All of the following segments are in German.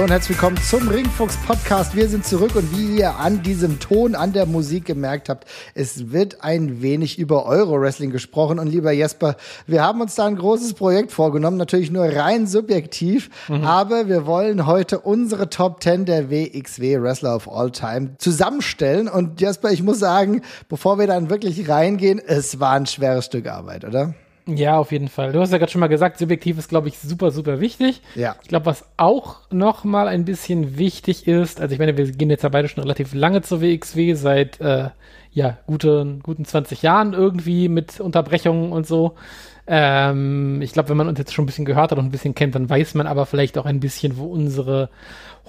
Hallo und herzlich willkommen zum Ringfuchs Podcast. Wir sind zurück und wie ihr an diesem Ton, an der Musik gemerkt habt, es wird ein wenig über Euro-Wrestling gesprochen. Und lieber Jesper, wir haben uns da ein großes Projekt vorgenommen, natürlich nur rein subjektiv, mhm. aber wir wollen heute unsere Top 10 der WXW Wrestler of All Time zusammenstellen. Und Jesper, ich muss sagen, bevor wir dann wirklich reingehen, es war ein schweres Stück Arbeit, oder? Ja, auf jeden Fall. Du hast ja gerade schon mal gesagt, subjektiv ist, glaube ich, super, super wichtig. Ja. Ich glaube, was auch noch mal ein bisschen wichtig ist, also ich meine, wir gehen jetzt ja beide schon relativ lange zur WXW, seit äh, ja, guten, guten 20 Jahren irgendwie mit Unterbrechungen und so. Ähm, ich glaube, wenn man uns jetzt schon ein bisschen gehört hat und ein bisschen kennt, dann weiß man aber vielleicht auch ein bisschen, wo unsere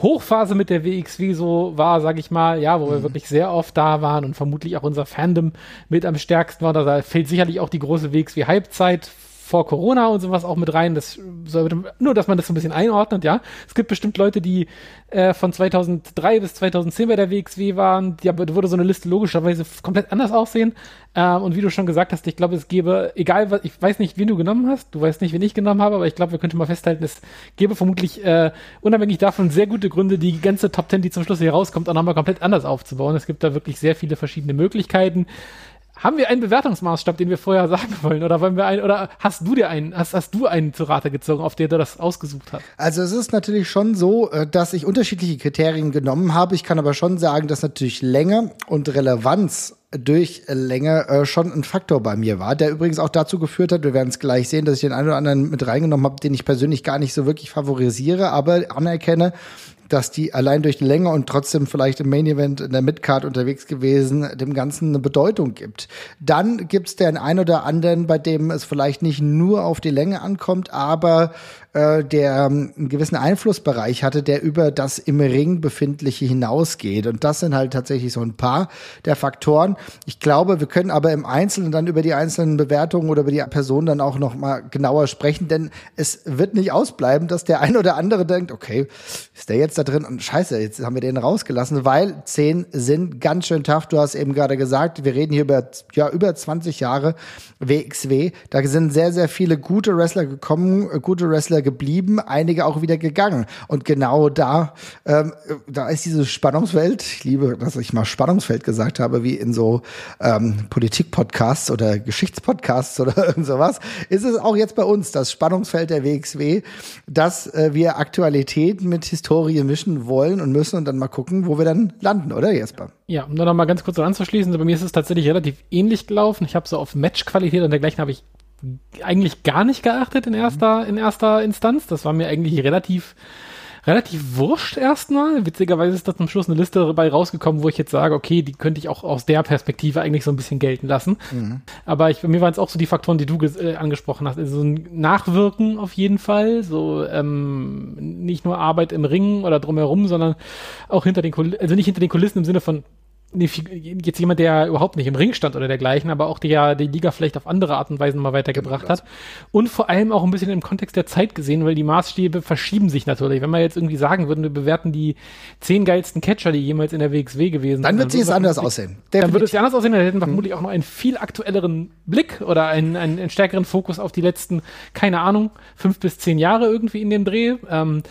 Hochphase mit der WXW so war, sag ich mal, ja, wo mhm. wir wirklich sehr oft da waren und vermutlich auch unser Fandom mit am stärksten war. Da fehlt sicherlich auch die große WXW-Halbzeit vor Corona und sowas auch mit rein. Das sollte, nur, dass man das so ein bisschen einordnet, ja. Es gibt bestimmt Leute, die äh, von 2003 bis 2010 bei der WXW waren. Die würde so eine Liste logischerweise komplett anders aussehen. Ähm, und wie du schon gesagt hast, ich glaube, es gäbe, egal was, ich weiß nicht, wen du genommen hast, du weißt nicht, wen ich genommen habe, aber ich glaube, wir könnten mal festhalten, es gäbe vermutlich äh, unabhängig davon sehr gute Gründe, die ganze Top 10, die zum Schluss hier rauskommt, auch nochmal komplett anders aufzubauen. Es gibt da wirklich sehr viele verschiedene Möglichkeiten. Haben wir einen Bewertungsmaßstab, den wir vorher sagen wollen? Oder wollen wir einen, oder hast du dir einen, hast, hast du einen zu Rate gezogen, auf der du das ausgesucht hast? Also es ist natürlich schon so, äh, dass ich unterschiedliche Kriterien genommen habe. Ich kann aber schon sagen, dass natürlich Länge und Relevanz durch Länge äh, schon ein Faktor bei mir war, der übrigens auch dazu geführt hat, wir werden es gleich sehen, dass ich den einen oder anderen mit reingenommen habe, den ich persönlich gar nicht so wirklich favorisiere, aber anerkenne, dass die allein durch die Länge und trotzdem vielleicht im Main Event in der Midcard unterwegs gewesen, dem Ganzen eine Bedeutung gibt. Dann gibt es den einen oder anderen, bei dem es vielleicht nicht nur auf die Länge ankommt, aber äh, der ähm, einen gewissen Einflussbereich hatte, der über das im Ring befindliche hinausgeht. Und das sind halt tatsächlich so ein paar der Faktoren. Ich glaube, wir können aber im Einzelnen dann über die einzelnen Bewertungen oder über die Person dann auch noch mal genauer sprechen, denn es wird nicht ausbleiben, dass der ein oder andere denkt, okay, ist der jetzt da drin und scheiße, jetzt haben wir den rausgelassen, weil zehn sind ganz schön tough. Du hast eben gerade gesagt, wir reden hier über ja über 20 Jahre WXW. Da sind sehr sehr viele gute Wrestler gekommen, äh, gute Wrestler geblieben, einige auch wieder gegangen. Und genau da, ähm, da ist dieses Spannungsfeld, ich liebe, dass ich mal Spannungsfeld gesagt habe, wie in so ähm, Politik-Podcasts oder Geschichtspodcasts oder irgend sowas, ist es auch jetzt bei uns das Spannungsfeld der WXW, dass äh, wir Aktualität mit Historie mischen wollen und müssen und dann mal gucken, wo wir dann landen, oder Jesper? Ja, um da noch mal ganz kurz anzuschließen, bei mir ist es tatsächlich relativ ähnlich gelaufen. Ich habe so auf Matchqualität und dergleichen habe ich eigentlich gar nicht geachtet in erster, in erster Instanz. Das war mir eigentlich relativ, relativ wurscht erstmal. Witzigerweise ist da zum Schluss eine Liste dabei rausgekommen, wo ich jetzt sage, okay, die könnte ich auch aus der Perspektive eigentlich so ein bisschen gelten lassen. Mhm. Aber ich, bei mir waren es auch so die Faktoren, die du äh, angesprochen hast. Also so ein Nachwirken auf jeden Fall. So ähm, nicht nur Arbeit im Ring oder drumherum, sondern auch hinter den Kulissen, also nicht hinter den Kulissen im Sinne von jetzt jemand, der überhaupt nicht im Ring stand oder dergleichen, aber auch der die Liga vielleicht auf andere Art und Weise mal weitergebracht genau hat. Und vor allem auch ein bisschen im Kontext der Zeit gesehen, weil die Maßstäbe verschieben sich natürlich. Wenn wir jetzt irgendwie sagen würden, wir bewerten die zehn geilsten Catcher, die jemals in der WXW gewesen sind. Dann wird es anders aussehen. Definitiv. Dann würde es anders aussehen, dann hätten wir mhm. vermutlich auch noch einen viel aktuelleren Blick oder einen, einen, einen stärkeren Fokus auf die letzten, keine Ahnung, fünf bis zehn Jahre irgendwie in dem Dreh. Ähm,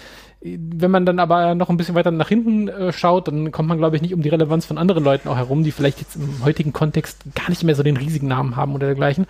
wenn man dann aber noch ein bisschen weiter nach hinten äh, schaut, dann kommt man, glaube ich, nicht um die Relevanz von anderen Leuten auch herum, die vielleicht jetzt im heutigen Kontext gar nicht mehr so den riesigen Namen haben oder dergleichen.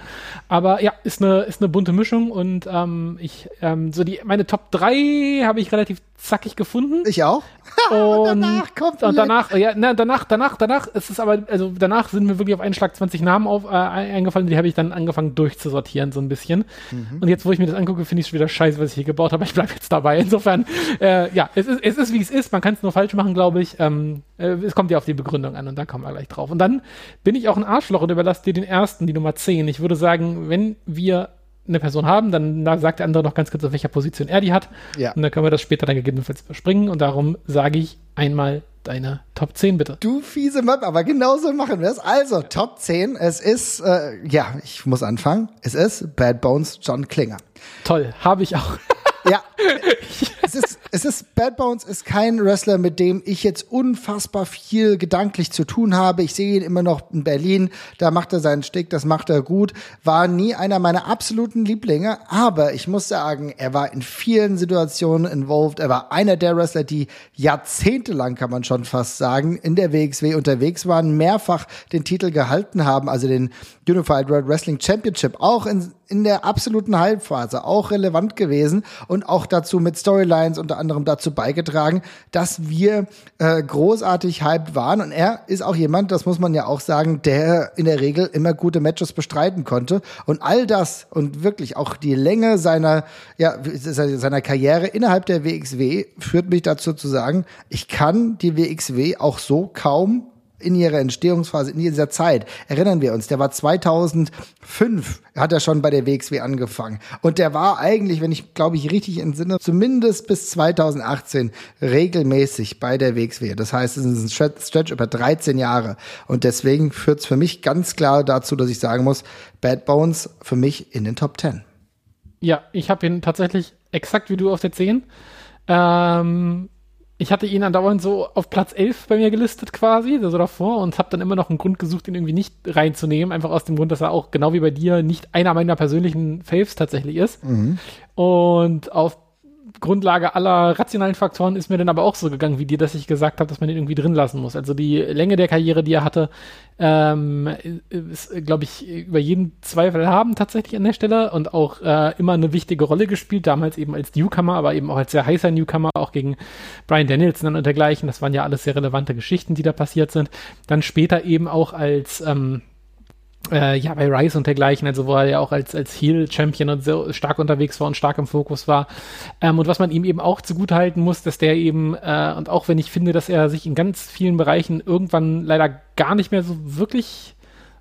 Aber ja, ist eine, ist eine bunte Mischung und ähm, ich, ähm, so die, meine Top 3 habe ich relativ zackig gefunden. Ich auch. und danach kommt und danach, ja, na, danach, danach, danach ist es aber, also danach sind mir wirklich auf einen Schlag 20 Namen auf, äh, eingefallen, die habe ich dann angefangen durchzusortieren, so ein bisschen. Mhm. Und jetzt, wo ich mir das angucke, finde ich es wieder scheiße, was ich hier gebaut habe. Ich bleibe jetzt dabei. Insofern, äh, ja, es ist, es ist, wie es ist. Man kann es nur falsch machen, glaube ich. Ähm, äh, es kommt ja auf die Begründung an und da kommen wir gleich drauf. Und dann bin ich auch ein Arschloch und überlasse dir den ersten, die Nummer 10. Ich würde sagen, wenn wir eine Person haben, dann sagt der andere noch ganz kurz, auf welcher Position er die hat. Ja. Und dann können wir das später dann gegebenenfalls überspringen. Und darum sage ich einmal deine Top 10 bitte. Du fiese Map, aber genauso machen wir es. Also, Top 10, es ist, äh, ja, ich muss anfangen. Es ist Bad Bones John Klinger. Toll, habe ich auch. Ja, es ist, es ist, Bad Bones ist kein Wrestler, mit dem ich jetzt unfassbar viel gedanklich zu tun habe. Ich sehe ihn immer noch in Berlin, da macht er seinen Stick, das macht er gut. War nie einer meiner absoluten Lieblinge, aber ich muss sagen, er war in vielen Situationen involved. Er war einer der Wrestler, die jahrzehntelang, kann man schon fast sagen, in der WXW unterwegs waren, mehrfach den Titel gehalten haben, also den Unified World Wrestling Championship, auch in, in der absoluten Halbphase, auch relevant gewesen und auch dazu mit Storylines unter anderem dazu beigetragen, dass wir äh, großartig hyped waren. Und er ist auch jemand, das muss man ja auch sagen, der in der Regel immer gute Matches bestreiten konnte. Und all das und wirklich auch die Länge seiner, ja, seiner Karriere innerhalb der WXW führt mich dazu zu sagen, ich kann die WXW auch so kaum in ihrer Entstehungsphase, in dieser Zeit, erinnern wir uns, der war 2005, hat er schon bei der WXW angefangen. Und der war eigentlich, wenn ich glaube ich richtig entsinne, zumindest bis 2018 regelmäßig bei der WXW. Das heißt, es ist ein Stretch über 13 Jahre. Und deswegen führt es für mich ganz klar dazu, dass ich sagen muss, Bad Bones für mich in den Top 10. Ja, ich habe ihn tatsächlich exakt wie du auf der 10. Ähm, ich hatte ihn andauernd so auf Platz 11 bei mir gelistet quasi, so davor, und habe dann immer noch einen Grund gesucht, ihn irgendwie nicht reinzunehmen, einfach aus dem Grund, dass er auch genau wie bei dir nicht einer meiner persönlichen Faves tatsächlich ist. Mhm. Und auf Grundlage aller rationalen Faktoren ist mir dann aber auch so gegangen wie dir, dass ich gesagt habe, dass man ihn irgendwie drin lassen muss. Also die Länge der Karriere, die er hatte, ähm, ist, glaube ich, über jeden Zweifel haben tatsächlich an der Stelle und auch äh, immer eine wichtige Rolle gespielt, damals eben als Newcomer, aber eben auch als sehr heißer Newcomer, auch gegen Brian Danielson und dergleichen. Das waren ja alles sehr relevante Geschichten, die da passiert sind. Dann später eben auch als ähm, äh, ja, bei Rice und dergleichen, also wo er ja auch als, als Heel-Champion und so stark unterwegs war und stark im Fokus war. Ähm, und was man ihm eben auch zugutehalten muss, dass der eben, äh, und auch wenn ich finde, dass er sich in ganz vielen Bereichen irgendwann leider gar nicht mehr so wirklich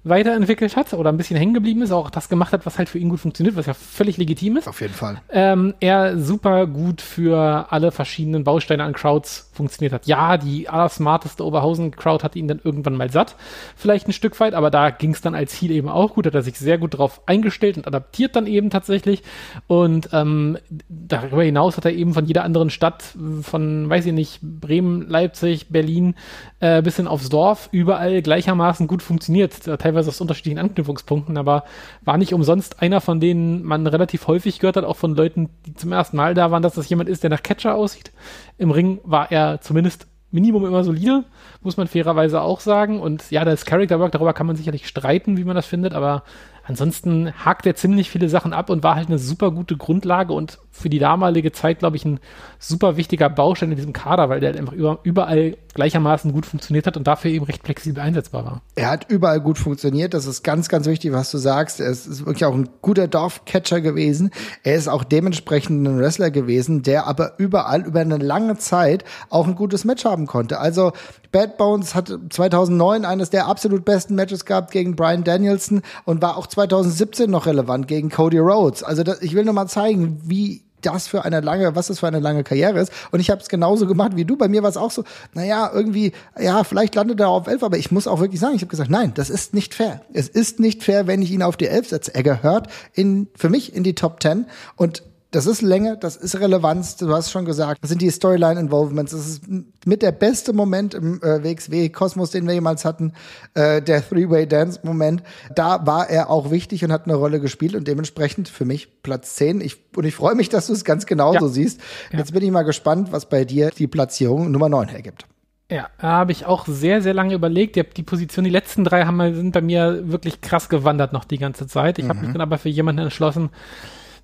weiterentwickelt hat oder ein bisschen hängen geblieben ist, auch das gemacht hat, was halt für ihn gut funktioniert, was ja völlig legitim ist. Auf jeden Fall. Ähm, er super gut für alle verschiedenen Bausteine an Crowds funktioniert hat. Ja, die allersmarteste Oberhausen-Crowd hat ihn dann irgendwann mal satt, vielleicht ein Stück weit, aber da ging es dann als Ziel eben auch gut, hat er sich sehr gut drauf eingestellt und adaptiert dann eben tatsächlich. Und ähm, darüber hinaus hat er eben von jeder anderen Stadt, von, weiß ich nicht, Bremen, Leipzig, Berlin, äh, bis hin aufs Dorf, überall gleichermaßen gut funktioniert. Das teilweise aus unterschiedlichen Anknüpfungspunkten, aber war nicht umsonst einer von denen man relativ häufig gehört hat, auch von Leuten, die zum ersten Mal da waren, dass das jemand ist, der nach Catcher aussieht. Im Ring war er zumindest Minimum immer solide, muss man fairerweise auch sagen. Und ja, das Character Work, darüber kann man sicherlich streiten, wie man das findet, aber ansonsten hakt er ziemlich viele Sachen ab und war halt eine super gute Grundlage und für die damalige Zeit, glaube ich, ein super wichtiger Baustein in diesem Kader, weil der halt einfach über, überall gleichermaßen gut funktioniert hat und dafür eben recht flexibel einsetzbar war. Er hat überall gut funktioniert. Das ist ganz, ganz wichtig, was du sagst. Er ist wirklich auch ein guter Dorfcatcher gewesen. Er ist auch dementsprechend ein Wrestler gewesen, der aber überall über eine lange Zeit auch ein gutes Match haben konnte. Also Bad Bones hat 2009 eines der absolut besten Matches gehabt gegen Brian Danielson und war auch 2017 noch relevant gegen Cody Rhodes. Also das, ich will nur mal zeigen, wie das für eine lange, was das für eine lange Karriere ist. Und ich habe es genauso gemacht wie du. Bei mir war es auch so, naja, irgendwie, ja, vielleicht landet er auf elf, aber ich muss auch wirklich sagen, ich habe gesagt, nein, das ist nicht fair. Es ist nicht fair, wenn ich ihn auf die elf setze. Er gehört in, für mich in die Top Ten und das ist Länge, das ist Relevanz, du hast schon gesagt, das sind die Storyline-Involvements, das ist mit der beste Moment im äh, WXW-Kosmos, den wir jemals hatten, äh, der Three-Way-Dance-Moment. Da war er auch wichtig und hat eine Rolle gespielt und dementsprechend für mich Platz 10. Ich, und ich freue mich, dass du es ganz genauso ja. siehst. Jetzt ja. bin ich mal gespannt, was bei dir die Platzierung Nummer 9 hergibt. Ja, da habe ich auch sehr, sehr lange überlegt. Die, die Position, die letzten drei haben, sind bei mir wirklich krass gewandert noch die ganze Zeit. Ich mhm. habe mich dann aber für jemanden entschlossen,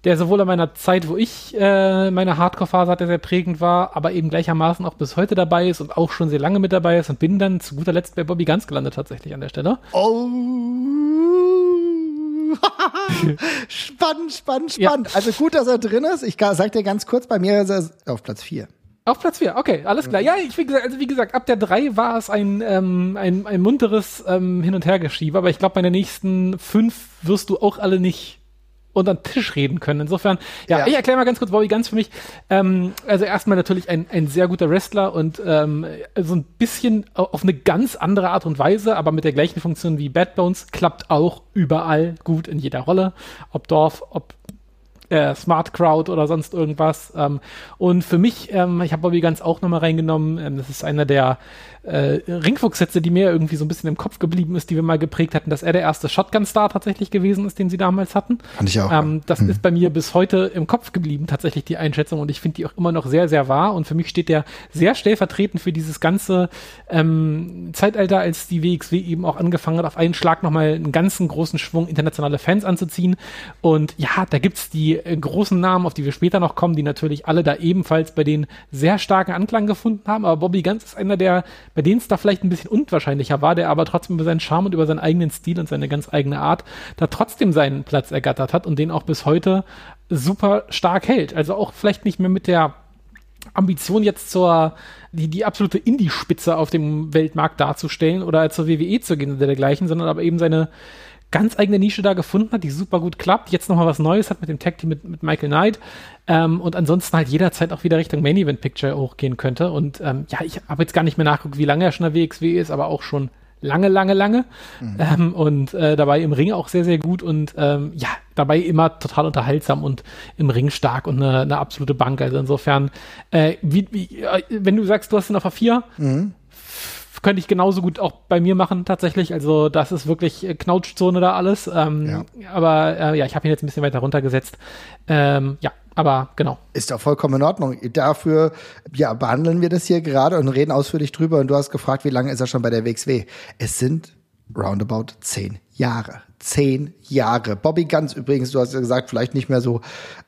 der sowohl in meiner Zeit, wo ich äh, meine Hardcore-Phase hatte, sehr prägend war, aber eben gleichermaßen auch bis heute dabei ist und auch schon sehr lange mit dabei ist und bin dann zu guter Letzt bei Bobby Ganz gelandet tatsächlich an der Stelle. Oh. spannend, spannend, spannend. Ja. Also gut, dass er drin ist. Ich sag dir ganz kurz, bei mir ist er auf Platz 4. Auf Platz 4, okay, alles klar. Ja, ich, wie gesagt, also wie gesagt, ab der 3 war es ein, ähm, ein, ein munteres ähm, Hin- und Hergeschiebe, aber ich glaube, bei den nächsten 5 wirst du auch alle nicht unter den Tisch reden können. Insofern, ja, ja. ich erkläre mal ganz kurz Bobby Ganz für mich. Ähm, also erstmal natürlich ein, ein sehr guter Wrestler und ähm, so ein bisschen auf eine ganz andere Art und Weise, aber mit der gleichen Funktion wie Bad Bones, klappt auch überall gut in jeder Rolle. Ob Dorf, ob äh, Smart Crowd oder sonst irgendwas. Ähm, und für mich, ähm, ich habe Bobby Guns auch nochmal reingenommen. Ähm, das ist einer der äh, Ringfuchssätze, die mir irgendwie so ein bisschen im Kopf geblieben ist, die wir mal geprägt hatten, dass er der erste Shotgun-Star tatsächlich gewesen ist, den sie damals hatten. Fand ich auch. Ähm, das hm. ist bei mir bis heute im Kopf geblieben, tatsächlich die Einschätzung. Und ich finde die auch immer noch sehr, sehr wahr. Und für mich steht der sehr stellvertretend für dieses ganze ähm, Zeitalter, als die WXW eben auch angefangen hat, auf einen Schlag nochmal einen ganzen großen Schwung internationale Fans anzuziehen. Und ja, da gibt's die äh, großen Namen, auf die wir später noch kommen, die natürlich alle da ebenfalls bei denen sehr starken Anklang gefunden haben. Aber Bobby Ganz ist einer der bei denen es da vielleicht ein bisschen unwahrscheinlicher war, der aber trotzdem über seinen Charme und über seinen eigenen Stil und seine ganz eigene Art da trotzdem seinen Platz ergattert hat und den auch bis heute super stark hält. Also auch vielleicht nicht mehr mit der Ambition jetzt zur die, die absolute Indie-Spitze auf dem Weltmarkt darzustellen oder zur WWE zu gehen oder dergleichen, sondern aber eben seine ganz eigene Nische da gefunden hat, die super gut klappt, jetzt nochmal was Neues hat mit dem Tag Team mit, mit Michael Knight ähm, und ansonsten halt jederzeit auch wieder Richtung Main Event Picture hochgehen könnte. Und ähm, ja, ich habe jetzt gar nicht mehr nachgeguckt, wie lange er schon der WXW ist, aber auch schon lange, lange, lange. Mhm. Ähm, und äh, dabei im Ring auch sehr, sehr gut und ähm, ja, dabei immer total unterhaltsam und im Ring stark und eine, eine absolute Bank. Also insofern, äh, wie, wie, äh, wenn du sagst, du hast ihn auf a 4, mhm könnte ich genauso gut auch bei mir machen, tatsächlich. Also, das ist wirklich äh, Knautschzone da alles. Ähm, ja. Aber äh, ja, ich habe ihn jetzt ein bisschen weiter runtergesetzt. Ähm, ja, aber genau. Ist doch vollkommen in Ordnung. Dafür ja, behandeln wir das hier gerade und reden ausführlich drüber. Und du hast gefragt, wie lange ist er schon bei der WXW? Es sind roundabout zehn Jahre zehn Jahre. Bobby Ganz übrigens, du hast ja gesagt, vielleicht nicht mehr so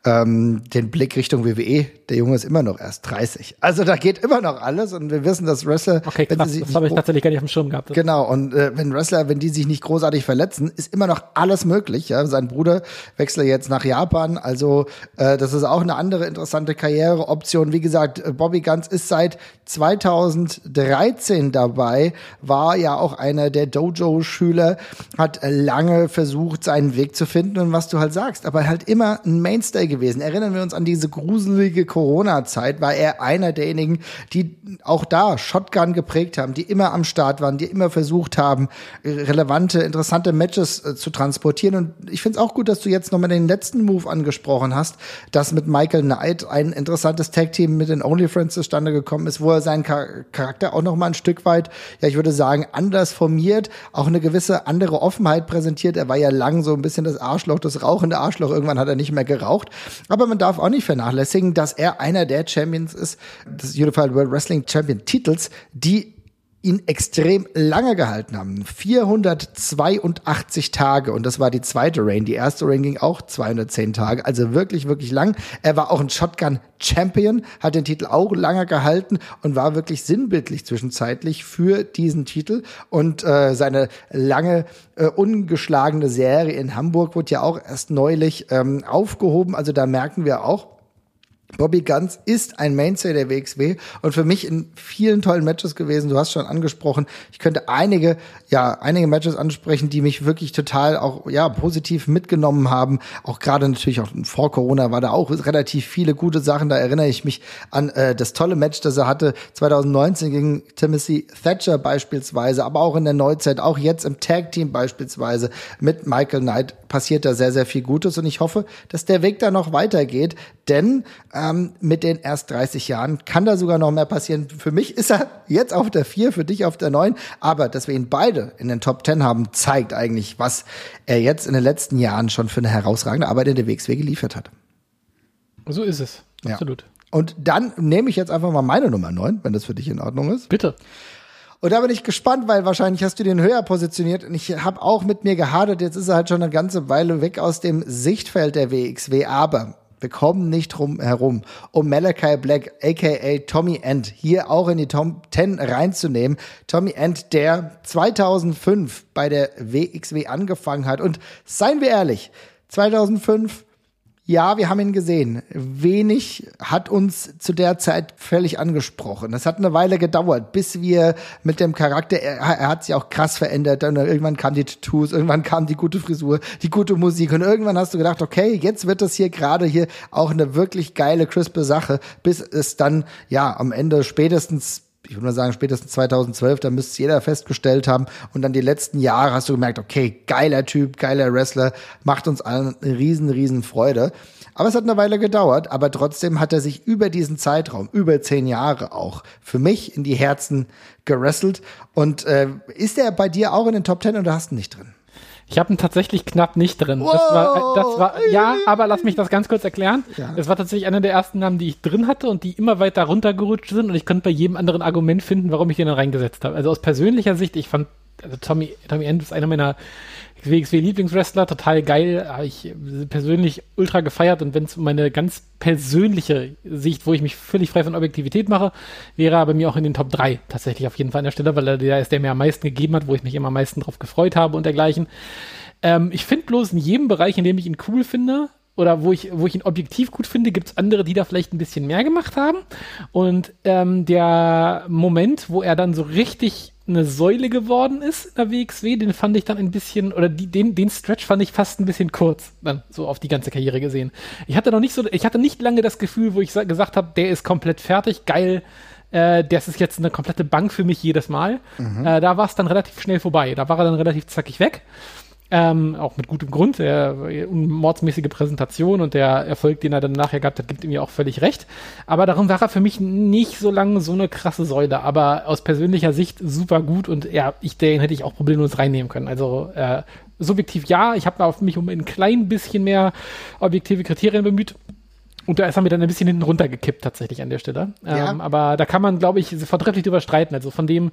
ähm, den Blick Richtung WWE. Der Junge ist immer noch erst 30. Also da geht immer noch alles und wir wissen, dass Wrestler. Okay, krass, das habe ich tatsächlich gar nicht auf dem Schirm gehabt. Genau, und äh, wenn Wrestler, wenn die sich nicht großartig verletzen, ist immer noch alles möglich. Ja? Sein Bruder wechselt jetzt nach Japan, also äh, das ist auch eine andere interessante Karriereoption. Wie gesagt, äh, Bobby Ganz ist seit 2013 dabei, war ja auch einer der Dojo-Schüler, hat lange versucht, seinen Weg zu finden und was du halt sagst, aber halt immer ein Mainstay gewesen. Erinnern wir uns an diese gruselige Corona-Zeit, war er einer derjenigen, die auch da Shotgun geprägt haben, die immer am Start waren, die immer versucht haben, relevante, interessante Matches äh, zu transportieren. Und ich finde es auch gut, dass du jetzt nochmal den letzten Move angesprochen hast, dass mit Michael Knight ein interessantes Tag-Team mit den Only Friends zustande gekommen ist, wo er seinen Charakter auch nochmal ein Stück weit, ja, ich würde sagen, anders formiert, auch eine gewisse andere Offenheit präsentiert er war ja lang so ein bisschen das Arschloch, das rauchende Arschloch. Irgendwann hat er nicht mehr geraucht. Aber man darf auch nicht vernachlässigen, dass er einer der Champions ist, des Unified World Wrestling Champion Titels, die ihn extrem lange gehalten haben. 482 Tage und das war die zweite Reign. Die erste Reign ging auch 210 Tage, also wirklich, wirklich lang. Er war auch ein Shotgun Champion, hat den Titel auch lange gehalten und war wirklich sinnbildlich zwischenzeitlich für diesen Titel. Und äh, seine lange äh, ungeschlagene Serie in Hamburg wurde ja auch erst neulich ähm, aufgehoben. Also da merken wir auch, Bobby Guns ist ein Mainstay der WXW und für mich in vielen tollen Matches gewesen. Du hast schon angesprochen, ich könnte einige, ja, einige Matches ansprechen, die mich wirklich total auch, ja, positiv mitgenommen haben. Auch gerade natürlich auch vor Corona war da auch relativ viele gute Sachen. Da erinnere ich mich an äh, das tolle Match, das er hatte 2019 gegen Timothy Thatcher beispielsweise, aber auch in der Neuzeit, auch jetzt im Tag Team beispielsweise mit Michael Knight passiert da sehr, sehr viel Gutes und ich hoffe, dass der Weg da noch weitergeht, denn ähm, mit den erst 30 Jahren kann da sogar noch mehr passieren. Für mich ist er jetzt auf der 4, für dich auf der 9, aber dass wir ihn beide in den Top 10 haben, zeigt eigentlich, was er jetzt in den letzten Jahren schon für eine herausragende Arbeit in der WXW geliefert hat. So ist es, absolut. Ja. Und dann nehme ich jetzt einfach mal meine Nummer 9, wenn das für dich in Ordnung ist. Bitte. Und da bin ich gespannt, weil wahrscheinlich hast du den höher positioniert. Und ich habe auch mit mir gehadert. Jetzt ist er halt schon eine ganze Weile weg aus dem Sichtfeld der WXW. Aber wir kommen nicht drum herum, um Malachi Black, aka Tommy End, hier auch in die Top 10 reinzunehmen. Tommy End, der 2005 bei der WXW angefangen hat. Und seien wir ehrlich, 2005 ja, wir haben ihn gesehen. Wenig hat uns zu der Zeit völlig angesprochen. Das hat eine Weile gedauert, bis wir mit dem Charakter, er, er hat sich auch krass verändert. Dann irgendwann kamen die Tattoos, irgendwann kam die gute Frisur, die gute Musik und irgendwann hast du gedacht, okay, jetzt wird das hier gerade hier auch eine wirklich geile, crispe Sache, bis es dann ja am Ende spätestens ich würde mal sagen, spätestens 2012, da müsste jeder festgestellt haben. Und dann die letzten Jahre hast du gemerkt, okay, geiler Typ, geiler Wrestler, macht uns allen eine riesen, riesen Freude. Aber es hat eine Weile gedauert, aber trotzdem hat er sich über diesen Zeitraum, über zehn Jahre auch, für mich in die Herzen gerasselt. Und äh, ist er bei dir auch in den Top Ten oder hast du ihn nicht drin? Ich habe ihn tatsächlich knapp nicht drin. Wow. Das war, das war, ja, aber lass mich das ganz kurz erklären. Ja. Das war tatsächlich einer der ersten Namen, die ich drin hatte und die immer weiter runtergerutscht sind und ich konnte bei jedem anderen Argument finden, warum ich den dann reingesetzt habe. Also aus persönlicher Sicht, ich fand, also Tommy, Tommy End ist einer meiner WXW-Lieblingswrestler, total geil, ich persönlich ultra gefeiert und wenn es um meine ganz persönliche Sicht, wo ich mich völlig frei von Objektivität mache, wäre er bei mir auch in den Top 3 tatsächlich auf jeden Fall an der Stelle, weil er der ist, der mir am meisten gegeben hat, wo ich mich immer am meisten drauf gefreut habe und dergleichen. Ähm, ich finde bloß in jedem Bereich, in dem ich ihn cool finde, oder wo ich, wo ich ihn objektiv gut finde, gibt es andere, die da vielleicht ein bisschen mehr gemacht haben. Und ähm, der Moment, wo er dann so richtig eine Säule geworden ist in der WXW, den fand ich dann ein bisschen, oder die, den, den Stretch fand ich fast ein bisschen kurz, dann so auf die ganze Karriere gesehen. Ich hatte noch nicht so, ich hatte nicht lange das Gefühl, wo ich sa- gesagt habe, der ist komplett fertig, geil, äh, das ist jetzt eine komplette Bank für mich jedes Mal. Äh, da war es dann relativ schnell vorbei. Da war er dann relativ zackig weg. Ähm, auch mit gutem Grund. Der unmordsmäßige Präsentation und der Erfolg, den er dann nachher gehabt hat, gibt ihm ja auch völlig recht. Aber darum war er für mich nicht so lange so eine krasse Säule. Aber aus persönlicher Sicht super gut und ja, ich, den hätte ich auch problemlos reinnehmen können. Also äh, subjektiv ja, ich habe mich um ein klein bisschen mehr objektive Kriterien bemüht. Und da ist er mir dann ein bisschen hinten runtergekippt tatsächlich an der Stelle. Ja. Ähm, aber da kann man, glaube ich, vortrefflich drüber streiten. Also von dem,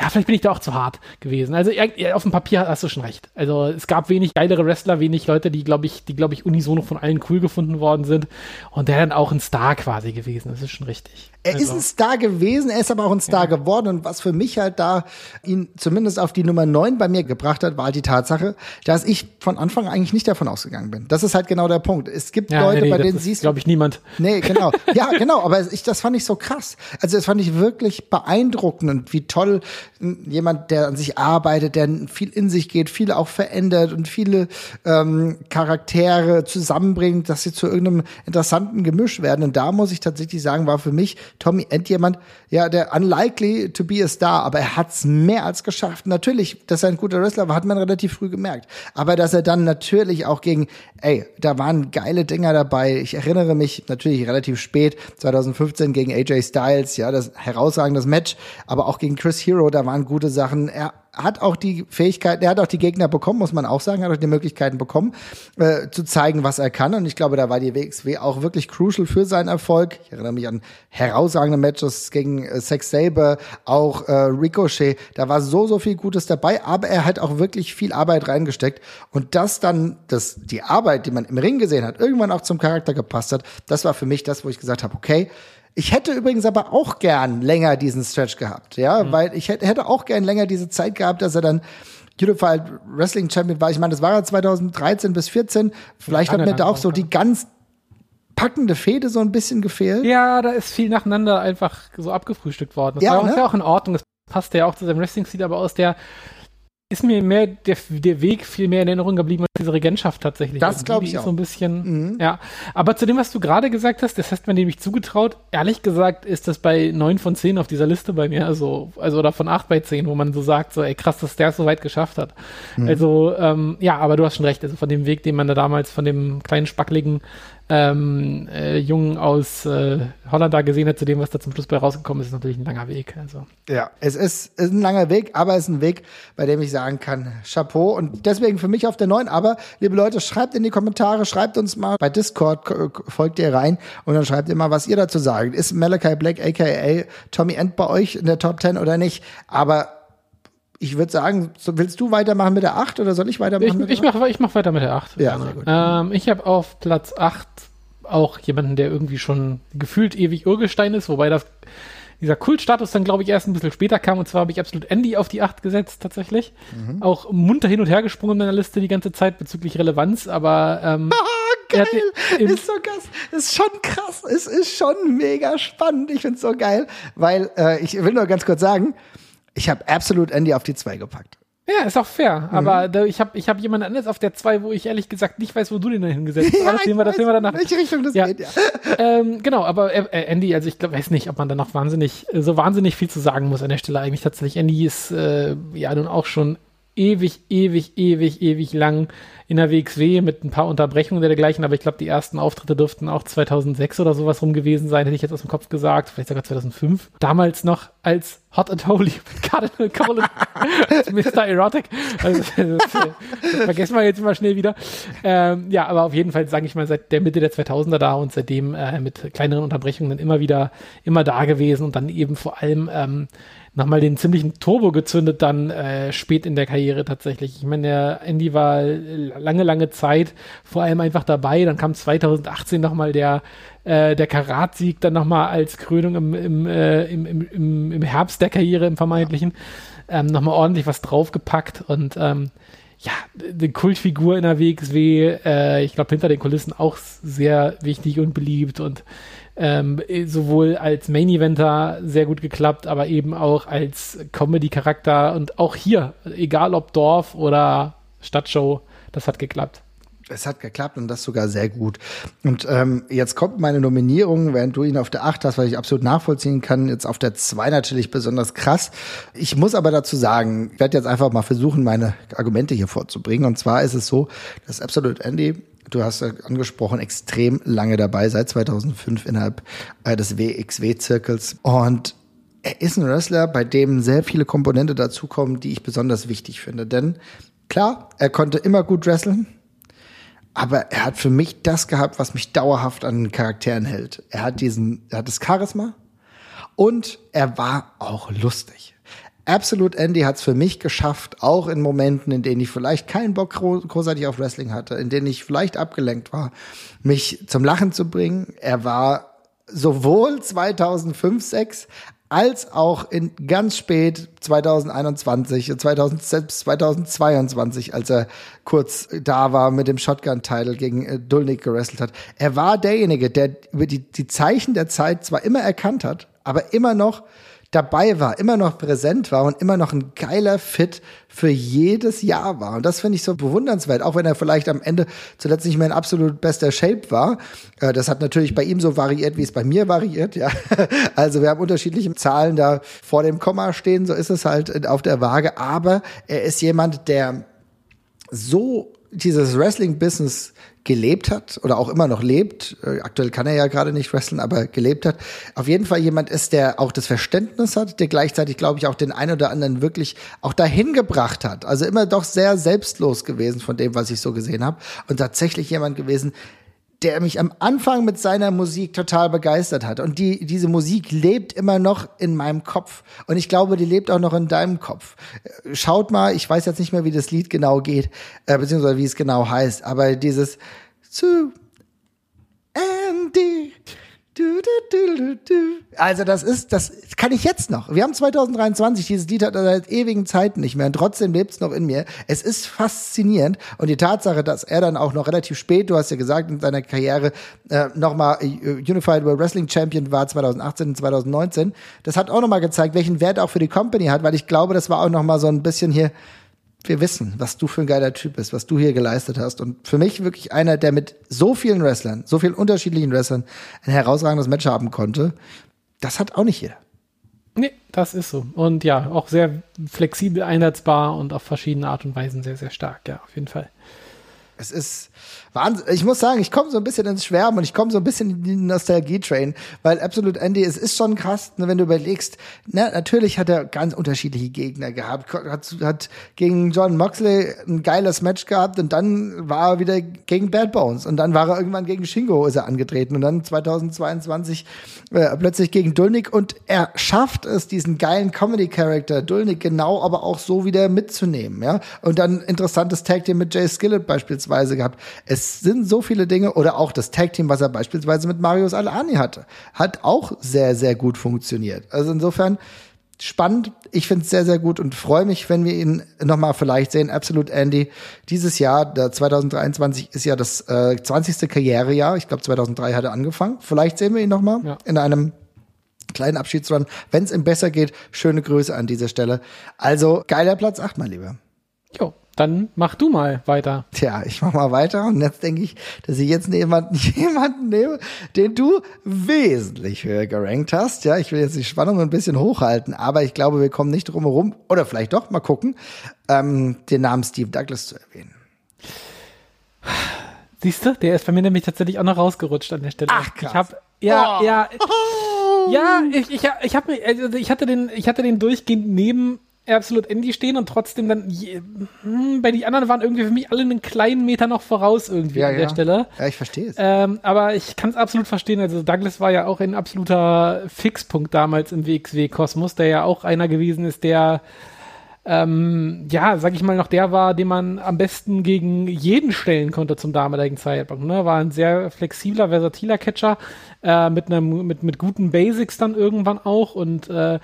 ja, vielleicht bin ich da auch zu hart gewesen. Also ja, ja, auf dem Papier hast du schon recht. Also es gab wenig geilere Wrestler, wenig Leute, die, glaube ich, die, glaube ich, unisono von allen cool gefunden worden sind. Und der dann auch ein Star quasi gewesen. Das ist schon richtig. Er ist Also- ein Star gewesen, er ist aber auch ein Star geworden. Und was für mich halt da ihn zumindest auf die Nummer 9 bei mir gebracht hat, war halt die Tatsache, dass ich von Anfang eigentlich nicht davon ausgegangen bin. Das ist halt genau der Punkt. Es gibt ja, Leute, nee, nee, bei denen ist, siehst du. Niemand. Nee, genau. Ja, genau. Aber ich, das fand ich so krass. Also das fand ich wirklich beeindruckend und wie toll jemand, der an sich arbeitet, der viel in sich geht, viel auch verändert und viele ähm, Charaktere zusammenbringt, dass sie zu irgendeinem interessanten Gemisch werden. Und da muss ich tatsächlich sagen, war für mich Tommy End jemand, ja, der unlikely to be a star, aber er hat's mehr als geschafft. Natürlich, dass er ein guter Wrestler war, hat man relativ früh gemerkt. Aber dass er dann natürlich auch gegen, ey, da waren geile Dinger dabei. Ich erinnere mich natürlich relativ spät, 2015 gegen AJ Styles, ja, das herausragendes Match, aber auch gegen Chris Hero, da waren gute Sachen. Er hat auch die Fähigkeit, er hat auch die Gegner bekommen, muss man auch sagen, hat auch die Möglichkeiten bekommen, äh, zu zeigen, was er kann. Und ich glaube, da war die WXW auch wirklich crucial für seinen Erfolg. Ich erinnere mich an herausragende Matches gegen äh, Sex Saber, auch äh, Ricochet. Da war so, so viel Gutes dabei, aber er hat auch wirklich viel Arbeit reingesteckt. Und das dann, das, die Arbeit, die man im Ring gesehen hat, irgendwann auch zum Charakter gepasst hat, das war für mich das, wo ich gesagt habe, okay, ich hätte übrigens aber auch gern länger diesen Stretch gehabt, ja, weil ich hätte, auch gern länger diese Zeit gehabt, dass er dann Unified Wrestling Champion war. Ich meine, das war ja 2013 bis 14. Vielleicht hat mir da auch so die ganz packende Fehde so ein bisschen gefehlt. Ja, da ist viel nacheinander einfach so abgefrühstückt worden. Das Ja, war ne? ist ja auch in Ordnung. Das passt ja auch zu seinem Wrestling-Stil, aber aus der ist mir mehr der, der Weg viel mehr in Erinnerung geblieben als diese Regentschaft tatsächlich. Das Also glaub die ich auch. so ein bisschen, Mhm. ja. Aber zu dem, was du gerade gesagt hast, das hast mir nämlich zugetraut. Ehrlich gesagt ist das bei neun von zehn auf dieser Liste bei mir, also, also oder von acht bei zehn, wo man so sagt, so, ey, krass, dass der es so weit geschafft hat. Mhm. Also, ähm, ja, aber du hast schon recht. Also von dem Weg, den man da damals von dem kleinen spackligen ähm, äh, Jungen aus äh, Holland da gesehen hat, zu dem, was da zum Schluss bei rausgekommen ist, ist natürlich ein langer Weg. Also. Ja, es ist, ist ein langer Weg, aber es ist ein Weg, bei dem ich sagen kann, Chapeau. Und deswegen für mich auf der neuen. Aber, liebe Leute, schreibt in die Kommentare, schreibt uns mal bei Discord, folgt ihr rein und dann schreibt ihr mal, was ihr dazu sagt. Ist Malachi Black, aka Tommy End bei euch in der Top 10 oder nicht? Aber ich würde sagen, willst du weitermachen mit der 8 oder soll ich weitermachen Ich, mit der ich mache ich mach weiter mit der 8. Ja, sehr gut. Ähm, ich habe auf Platz 8 auch jemanden, der irgendwie schon gefühlt ewig Urgestein ist, wobei das dieser Kultstatus dann, glaube ich, erst ein bisschen später kam. Und zwar habe ich absolut Andy auf die 8 gesetzt, tatsächlich. Mhm. Auch munter hin und her gesprungen in meiner Liste die ganze Zeit bezüglich Relevanz, aber ähm, er Geil, ist so krass, ist schon krass, es ist schon mega spannend, ich find's so geil, weil äh, ich will nur ganz kurz sagen, ich habe absolut Andy auf die 2 gepackt. Ja, ist auch fair. Mhm. Aber ich habe ich hab jemand anderes auf der 2, wo ich ehrlich gesagt nicht weiß, wo du den da hingesetzt hast. ja, das sehen wir, das sehen wir danach. welche Richtung das ja. geht, ja. Ähm, genau, aber äh, Andy, also ich glaub, weiß nicht, ob man da noch wahnsinnig, so wahnsinnig viel zu sagen muss an der Stelle eigentlich tatsächlich. Andy ist äh, ja nun auch schon ewig, ewig, ewig, ewig lang in der WXW mit ein paar Unterbrechungen dergleichen, aber ich glaube, die ersten Auftritte dürften auch 2006 oder sowas rum gewesen sein, hätte ich jetzt aus dem Kopf gesagt, vielleicht sogar 2005. Damals noch als Hot and Holy mit Cardinal Colin, Mr. Erotic. Also, das, das, vergessen wir jetzt immer schnell wieder. Ähm, ja, aber auf jeden Fall, sage ich mal, seit der Mitte der 2000er da und seitdem äh, mit kleineren Unterbrechungen immer wieder, immer da gewesen und dann eben vor allem ähm, nochmal den ziemlichen Turbo gezündet dann äh, spät in der Karriere tatsächlich. Ich meine, der Andy war lange, lange Zeit vor allem einfach dabei. Dann kam 2018 nochmal der, äh, der Karatsieg dann nochmal als Krönung im, im, äh, im, im, im Herbst der Karriere, im vermeintlichen. Ähm, nochmal ordentlich was draufgepackt und ähm, ja, eine Kultfigur in der WXW, äh, ich glaube hinter den Kulissen auch sehr wichtig und beliebt und ähm, sowohl als Main Eventer sehr gut geklappt, aber eben auch als Comedy-Charakter und auch hier, egal ob Dorf oder Stadtshow, das hat geklappt. Es hat geklappt und das sogar sehr gut. Und ähm, jetzt kommt meine Nominierung, während du ihn auf der 8 hast, weil ich absolut nachvollziehen kann, jetzt auf der 2 natürlich besonders krass. Ich muss aber dazu sagen, ich werde jetzt einfach mal versuchen, meine Argumente hier vorzubringen. Und zwar ist es so, dass Absolute Andy du hast angesprochen, extrem lange dabei, seit 2005 innerhalb äh, des WXW-Zirkels. Und er ist ein Wrestler, bei dem sehr viele Komponente dazukommen, die ich besonders wichtig finde. Denn klar, er konnte immer gut wresteln, aber er hat für mich das gehabt, was mich dauerhaft an den Charakteren hält. Er hat diesen, er hat das Charisma und er war auch lustig. Absolute Andy hat es für mich geschafft, auch in Momenten, in denen ich vielleicht keinen Bock großartig auf Wrestling hatte, in denen ich vielleicht abgelenkt war, mich zum Lachen zu bringen. Er war sowohl 2005, 6 als auch in ganz spät 2021, 2000, selbst 2022, als er kurz da war mit dem Shotgun-Title gegen äh, Dulnik gewrestelt hat. Er war derjenige, der über die, die Zeichen der Zeit zwar immer erkannt hat, aber immer noch dabei war, immer noch präsent war und immer noch ein geiler Fit für jedes Jahr war. Und das finde ich so bewundernswert, auch wenn er vielleicht am Ende zuletzt nicht mehr in absolut bester Shape war. Äh, das hat natürlich bei ihm so variiert, wie es bei mir variiert. Ja, also wir haben unterschiedliche Zahlen da vor dem Komma stehen. So ist es halt auf der Waage. Aber er ist jemand, der so dieses Wrestling-Business gelebt hat oder auch immer noch lebt, äh, aktuell kann er ja gerade nicht wrestlen, aber gelebt hat, auf jeden Fall jemand ist, der auch das Verständnis hat, der gleichzeitig, glaube ich, auch den einen oder anderen wirklich auch dahin gebracht hat. Also immer doch sehr selbstlos gewesen von dem, was ich so gesehen habe und tatsächlich jemand gewesen, der mich am Anfang mit seiner Musik total begeistert hat. Und die, diese Musik lebt immer noch in meinem Kopf. Und ich glaube, die lebt auch noch in deinem Kopf. Schaut mal, ich weiß jetzt nicht mehr, wie das Lied genau geht, äh, beziehungsweise wie es genau heißt, aber dieses zu Andy Du, du, du, Also das ist, das kann ich jetzt noch. Wir haben 2023, dieses Lied hat er seit ewigen Zeiten nicht mehr und trotzdem lebt es noch in mir. Es ist faszinierend und die Tatsache, dass er dann auch noch relativ spät, du hast ja gesagt, in seiner Karriere äh, nochmal äh, Unified World Wrestling Champion war 2018 und 2019, das hat auch nochmal gezeigt, welchen Wert auch für die Company hat, weil ich glaube, das war auch nochmal so ein bisschen hier wir wissen, was du für ein geiler Typ bist, was du hier geleistet hast. Und für mich wirklich einer, der mit so vielen Wrestlern, so vielen unterschiedlichen Wrestlern ein herausragendes Match haben konnte. Das hat auch nicht jeder. Nee, das ist so. Und ja, auch sehr flexibel einsetzbar und auf verschiedene Art und Weisen sehr, sehr stark. Ja, auf jeden Fall. Es ist, Wahnsinn. Ich muss sagen, ich komme so ein bisschen ins Schwärmen und ich komme so ein bisschen in den Nostalgie-Train, weil Absolute Andy, es ist schon krass, ne, wenn du überlegst, ne, natürlich hat er ganz unterschiedliche Gegner gehabt, hat, hat gegen John Moxley ein geiles Match gehabt und dann war er wieder gegen Bad Bones und dann war er irgendwann gegen Shingo ist er angetreten und dann 2022 äh, plötzlich gegen Dulnik und er schafft es, diesen geilen Comedy-Character Dulnik genau, aber auch so wieder mitzunehmen, ja, und dann interessantes Tag Team mit Jay Skillett beispielsweise gehabt. Es es sind so viele Dinge oder auch das Tag Team, was er beispielsweise mit Marius Alani hatte, hat auch sehr, sehr gut funktioniert. Also insofern spannend. Ich finde es sehr, sehr gut und freue mich, wenn wir ihn nochmal vielleicht sehen. Absolute Andy. Dieses Jahr, der 2023 ist ja das äh, 20. Karrierejahr. Ich glaube, 2003 hat er angefangen. Vielleicht sehen wir ihn nochmal ja. in einem kleinen Abschiedsrun. Wenn es ihm besser geht, schöne Grüße an dieser Stelle. Also, geiler Platz 8, mein Lieber. Jo, dann mach du mal weiter. Tja, ich mach mal weiter und jetzt denke ich, dass ich jetzt jemanden, jemanden nehme, den du wesentlich höher gerankt hast. Ja, ich will jetzt die Spannung ein bisschen hochhalten, aber ich glaube, wir kommen nicht drum herum, oder vielleicht doch, mal gucken, ähm, den Namen Steve Douglas zu erwähnen. Siehst du, der ist bei mir nämlich tatsächlich auch noch rausgerutscht an der Stelle. Ach, krass. Ich hab, ja, Oh. ja, ja, ich, ich, ich hab mir, also ich hatte den, ich hatte den durchgehend neben Absolute Indie stehen und trotzdem dann, je, hm, bei die anderen waren irgendwie für mich alle einen kleinen Meter noch voraus irgendwie Ja, an der ja. Stelle. Ja, ich verstehe es. Ähm, aber ich kann es absolut verstehen. Also Douglas war ja auch ein absoluter Fixpunkt damals im WXW-Kosmos, der ja auch einer gewesen ist, der ähm, ja, sag ich mal, noch der war, den man am besten gegen jeden stellen konnte zum damaligen Zeitpunkt. Ne? War ein sehr flexibler, versatiler Catcher äh, mit einem mit mit guten Basics dann irgendwann auch und äh,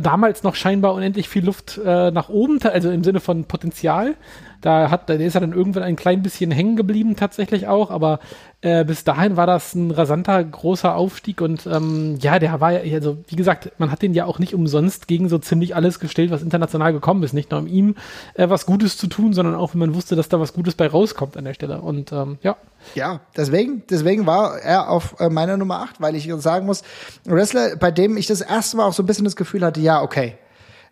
damals noch scheinbar unendlich viel Luft äh, nach oben, also im Sinne von Potenzial. Da hat, da ist er dann irgendwann ein klein bisschen hängen geblieben tatsächlich auch, aber äh, bis dahin war das ein rasanter großer Aufstieg und ähm, ja, der war ja, also wie gesagt, man hat den ja auch nicht umsonst gegen so ziemlich alles gestellt, was international gekommen ist. Nicht nur um ihm äh, was Gutes zu tun, sondern auch, wenn man wusste, dass da was Gutes bei rauskommt an der Stelle. Und ähm, ja, Ja, deswegen, deswegen war er auf äh, meiner Nummer 8, weil ich sagen muss, Wrestler, bei dem ich das erste Mal auch so ein bisschen das Gefühl hatte, ja, okay,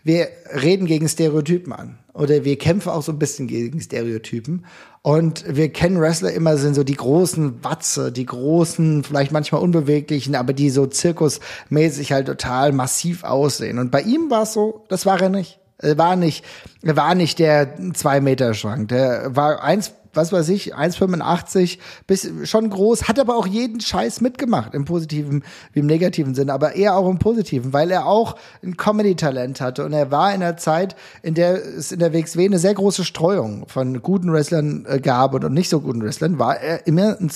wir reden gegen Stereotypen an. Oder wir kämpfen auch so ein bisschen gegen Stereotypen. Und wir kennen Wrestler immer sind so die großen Watze, die großen, vielleicht manchmal unbeweglichen, aber die so zirkusmäßig halt total massiv aussehen. Und bei ihm war es so, das war er nicht. Er war nicht, er war nicht der zwei Meter Schrank. Der war eins, was weiß ich, 1,85, bis schon groß, hat aber auch jeden Scheiß mitgemacht, im positiven wie im negativen Sinne, aber eher auch im positiven, weil er auch ein Comedy-Talent hatte und er war in einer Zeit, in der es in der WXW eine sehr große Streuung von guten Wrestlern äh, gab und nicht so guten Wrestlern, war er immer ein,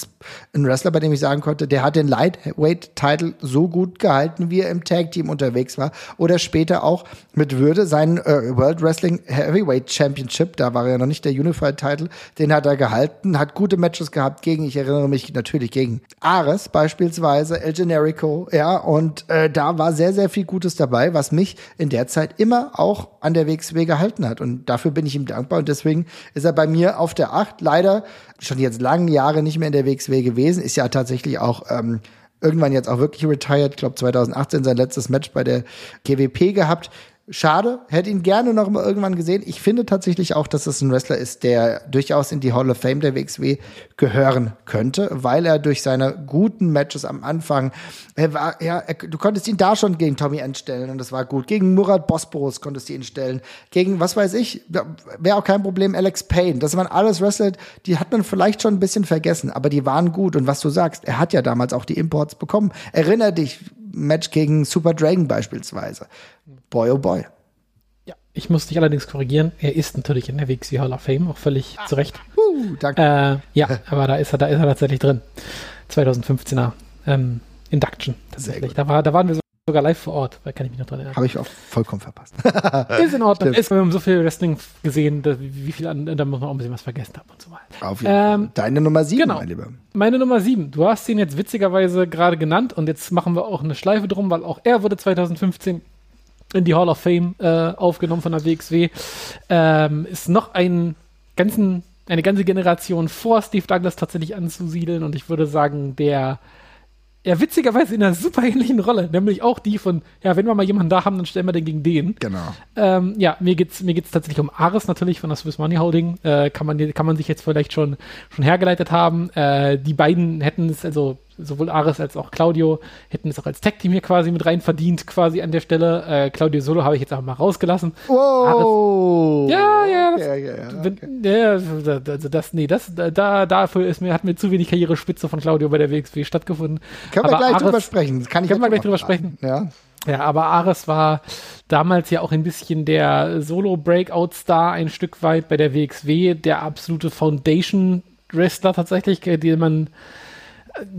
Wrestler, bei dem ich sagen konnte, der hat den Lightweight-Title so gut gehalten, wie er im Tag-Team unterwegs war oder später auch mit Würde seinen äh, World Wrestling Heavyweight Championship, da war er ja noch nicht der Unified-Title, den hat er gehalten, hat gute Matches gehabt gegen, ich erinnere mich natürlich gegen Ares beispielsweise, El Generico, ja, und äh, da war sehr, sehr viel Gutes dabei, was mich in der Zeit immer auch an der WXW gehalten hat und dafür bin ich ihm dankbar und deswegen ist er bei mir auf der 8, leider schon jetzt lange Jahre nicht mehr in der WXW gewesen, ist ja tatsächlich auch ähm, irgendwann jetzt auch wirklich retired, ich glaube 2018 sein letztes Match bei der GWP gehabt. Schade, hätte ihn gerne noch mal irgendwann gesehen. Ich finde tatsächlich auch, dass es ein Wrestler ist, der durchaus in die Hall of Fame der WXW gehören könnte, weil er durch seine guten Matches am Anfang, er war, ja, er, du konntest ihn da schon gegen Tommy End stellen und das war gut. Gegen Murat Bosporus konntest du ihn stellen. Gegen, was weiß ich, wäre auch kein Problem, Alex Payne. Das waren alles Wrestler, die hat man vielleicht schon ein bisschen vergessen, aber die waren gut. Und was du sagst, er hat ja damals auch die Imports bekommen. Erinner dich, Match gegen Super Dragon beispielsweise. Boy, oh boy. ja, ich muss dich allerdings korrigieren. Er ist natürlich in der WXW Hall of Fame, auch völlig zu Recht. Uh, danke. Äh, ja, aber da ist er, da ist er tatsächlich drin. 2015er ähm, Induction tatsächlich. Da, war, da waren wir sogar live vor Ort, weil kann ich mich noch dran erinnern. Habe ich auch vollkommen verpasst. Ist in Ordnung. Ist, wir haben so viel Wrestling gesehen, da, wie viel an, da muss man auch ein bisschen was vergessen haben und so weiter. Auf jeden Fall. Ähm, Deine Nummer sieben, genau. mein Lieber. Meine Nummer sieben. Du hast ihn jetzt witzigerweise gerade genannt und jetzt machen wir auch eine Schleife drum, weil auch er wurde 2015 in die Hall of Fame äh, aufgenommen von der WXW. Ähm, ist noch ein ganzen, eine ganze Generation vor Steve Douglas tatsächlich anzusiedeln und ich würde sagen, der ja witzigerweise in einer super ähnlichen Rolle, nämlich auch die von, ja, wenn wir mal jemanden da haben, dann stellen wir den gegen den. Genau. Ähm, ja, mir geht's mir geht's tatsächlich um Ares natürlich von der Swiss Money Holding. Äh, kann man kann man sich jetzt vielleicht schon schon hergeleitet haben. Äh, die beiden hätten es also sowohl Ares als auch Claudio hätten es auch als Tag Team hier quasi mit rein verdient quasi an der Stelle. Äh, Claudio Solo habe ich jetzt auch mal rausgelassen. Wow. Ja, ja, das, Ja, ja, ja, okay. ja, also das, nee, das, da, dafür ist mir, hat mir zu wenig Karrierespitze von Claudio bei der WXW stattgefunden. Können wir Aber gleich Ares- drüber sprechen. Kann ich Können wir gleich drüber verraten. Ja. Ja, aber Ares war damals ja auch ein bisschen der Solo-Breakout-Star ein Stück weit bei der WXW, der absolute Foundation-Wrestler tatsächlich, äh, den man,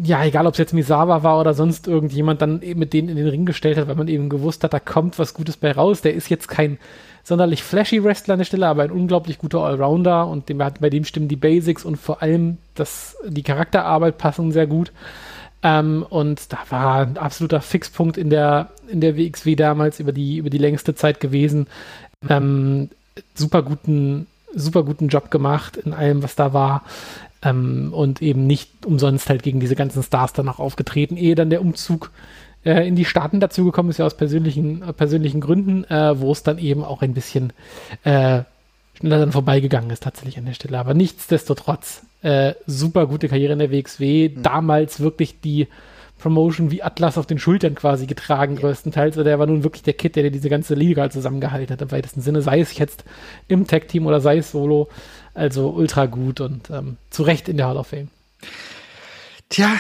ja, egal ob es jetzt Misawa war oder sonst irgendjemand, dann eben mit denen in den Ring gestellt hat, weil man eben gewusst hat, da kommt was Gutes bei raus. Der ist jetzt kein sonderlich flashy Wrestler an der Stelle, aber ein unglaublich guter Allrounder und dem, bei dem stimmen die Basics und vor allem das, die Charakterarbeit passen sehr gut. Ähm, und da war ein absoluter Fixpunkt in der, in der WXW damals über die, über die längste Zeit gewesen. Ähm, super guten super guten Job gemacht in allem, was da war. Ähm, und eben nicht umsonst halt gegen diese ganzen Stars danach aufgetreten, ehe dann der Umzug äh, in die Staaten dazugekommen ist, ja aus persönlichen, äh, persönlichen Gründen, äh, wo es dann eben auch ein bisschen äh, schneller dann vorbeigegangen ist tatsächlich an der Stelle. Aber nichtsdestotrotz, äh, super gute Karriere in der WXW, mhm. damals wirklich die Promotion wie Atlas auf den Schultern quasi getragen, ja. größtenteils. Also der war nun wirklich der Kid, der, der diese ganze Liga zusammengehalten hat, im weitesten Sinne, sei es jetzt im Tag-Team oder sei es solo. Also ultra gut und ähm, zu Recht in der Hall of Fame. Tja,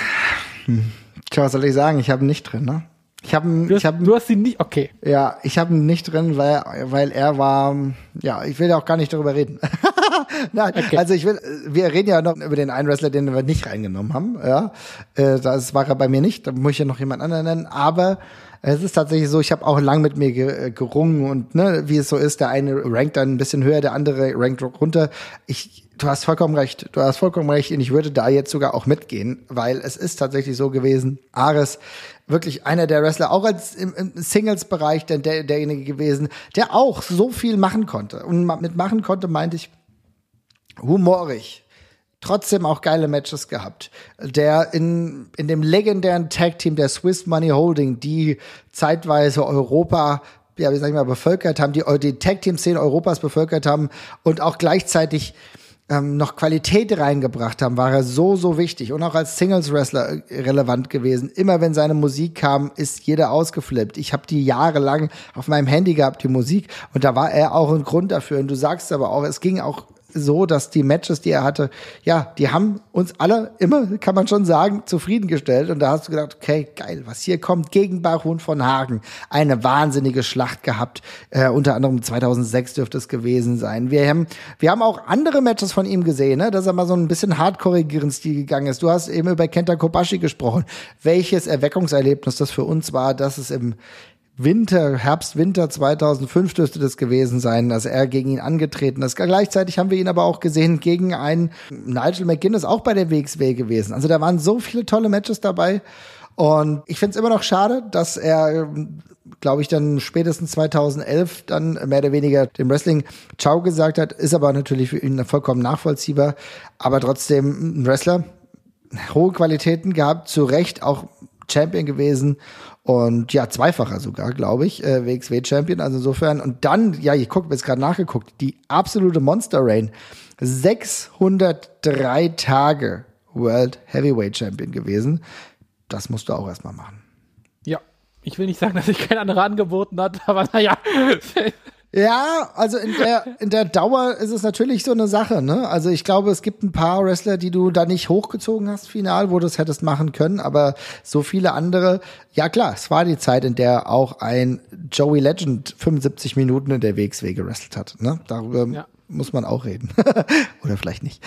hm. Tja, was soll ich sagen? Ich habe ihn nicht drin, ne? Ich habe du, hast, ich hab, du hast ihn nicht, okay. Ja, ich habe ihn nicht drin, weil, weil er war, ja, ich will ja auch gar nicht darüber reden. Nein, okay. also ich will, wir reden ja noch über den einen Wrestler, den wir nicht reingenommen haben, ja. Äh, das war er bei mir nicht, da muss ich ja noch jemand anderen nennen, aber es ist tatsächlich so, ich habe auch lang mit mir äh, gerungen und ne, wie es so ist, der eine rankt dann ein bisschen höher, der andere rankt runter. Ich, du hast vollkommen recht, du hast vollkommen recht und ich würde da jetzt sogar auch mitgehen, weil es ist tatsächlich so gewesen, Ares wirklich einer der Wrestler, auch als im, im Singles-Bereich der, der, derjenige gewesen, der auch so viel machen konnte. Und mit machen konnte meinte ich humorig, trotzdem auch geile Matches gehabt. Der in, in dem legendären Tag-Team der Swiss Money Holding, die zeitweise Europa ja, wie sag ich mal, bevölkert haben, die die Tag-Team-Szene Europas bevölkert haben und auch gleichzeitig ähm, noch Qualität reingebracht haben, war er so, so wichtig und auch als Singles-Wrestler äh, relevant gewesen. Immer wenn seine Musik kam, ist jeder ausgeflippt. Ich habe die jahrelang auf meinem Handy gehabt, die Musik, und da war er auch ein Grund dafür. Und du sagst aber auch, es ging auch so, dass die Matches, die er hatte, ja, die haben uns alle immer, kann man schon sagen, zufriedengestellt. Und da hast du gedacht, okay, geil, was hier kommt gegen Barhun von Hagen. Eine wahnsinnige Schlacht gehabt. Äh, unter anderem 2006 dürfte es gewesen sein. Wir haben, wir haben auch andere Matches von ihm gesehen, ne? dass er mal so ein bisschen hardcoreigeren Stil gegangen ist. Du hast eben über Kenta Kobashi gesprochen. Welches Erweckungserlebnis das für uns war, dass es im Winter, Herbst, Winter 2005 dürfte das gewesen sein, dass er gegen ihn angetreten ist. Gleichzeitig haben wir ihn aber auch gesehen gegen einen Nigel McGuinness, auch bei der WXW gewesen. Also da waren so viele tolle Matches dabei. Und ich finde es immer noch schade, dass er, glaube ich, dann spätestens 2011 dann mehr oder weniger dem Wrestling Ciao gesagt hat. Ist aber natürlich für ihn vollkommen nachvollziehbar. Aber trotzdem ein Wrestler, hohe Qualitäten gehabt, zu Recht auch Champion gewesen und ja, zweifacher sogar, glaube ich, äh, WXW-Champion. Also insofern. Und dann, ja, ich gucke, jetzt gerade nachgeguckt, die absolute Monster Reign. 603 Tage World Heavyweight Champion gewesen. Das musst du auch erstmal machen. Ja, ich will nicht sagen, dass sich kein anderer angeboten hat, aber naja. Ja, also in der, in der Dauer ist es natürlich so eine Sache, ne? Also ich glaube, es gibt ein paar Wrestler, die du da nicht hochgezogen hast, final, wo du es hättest machen können, aber so viele andere, ja klar, es war die Zeit, in der auch ein Joey Legend 75 Minuten in der WXW gewrestelt hat, ne? Darüber ja. muss man auch reden. Oder vielleicht nicht.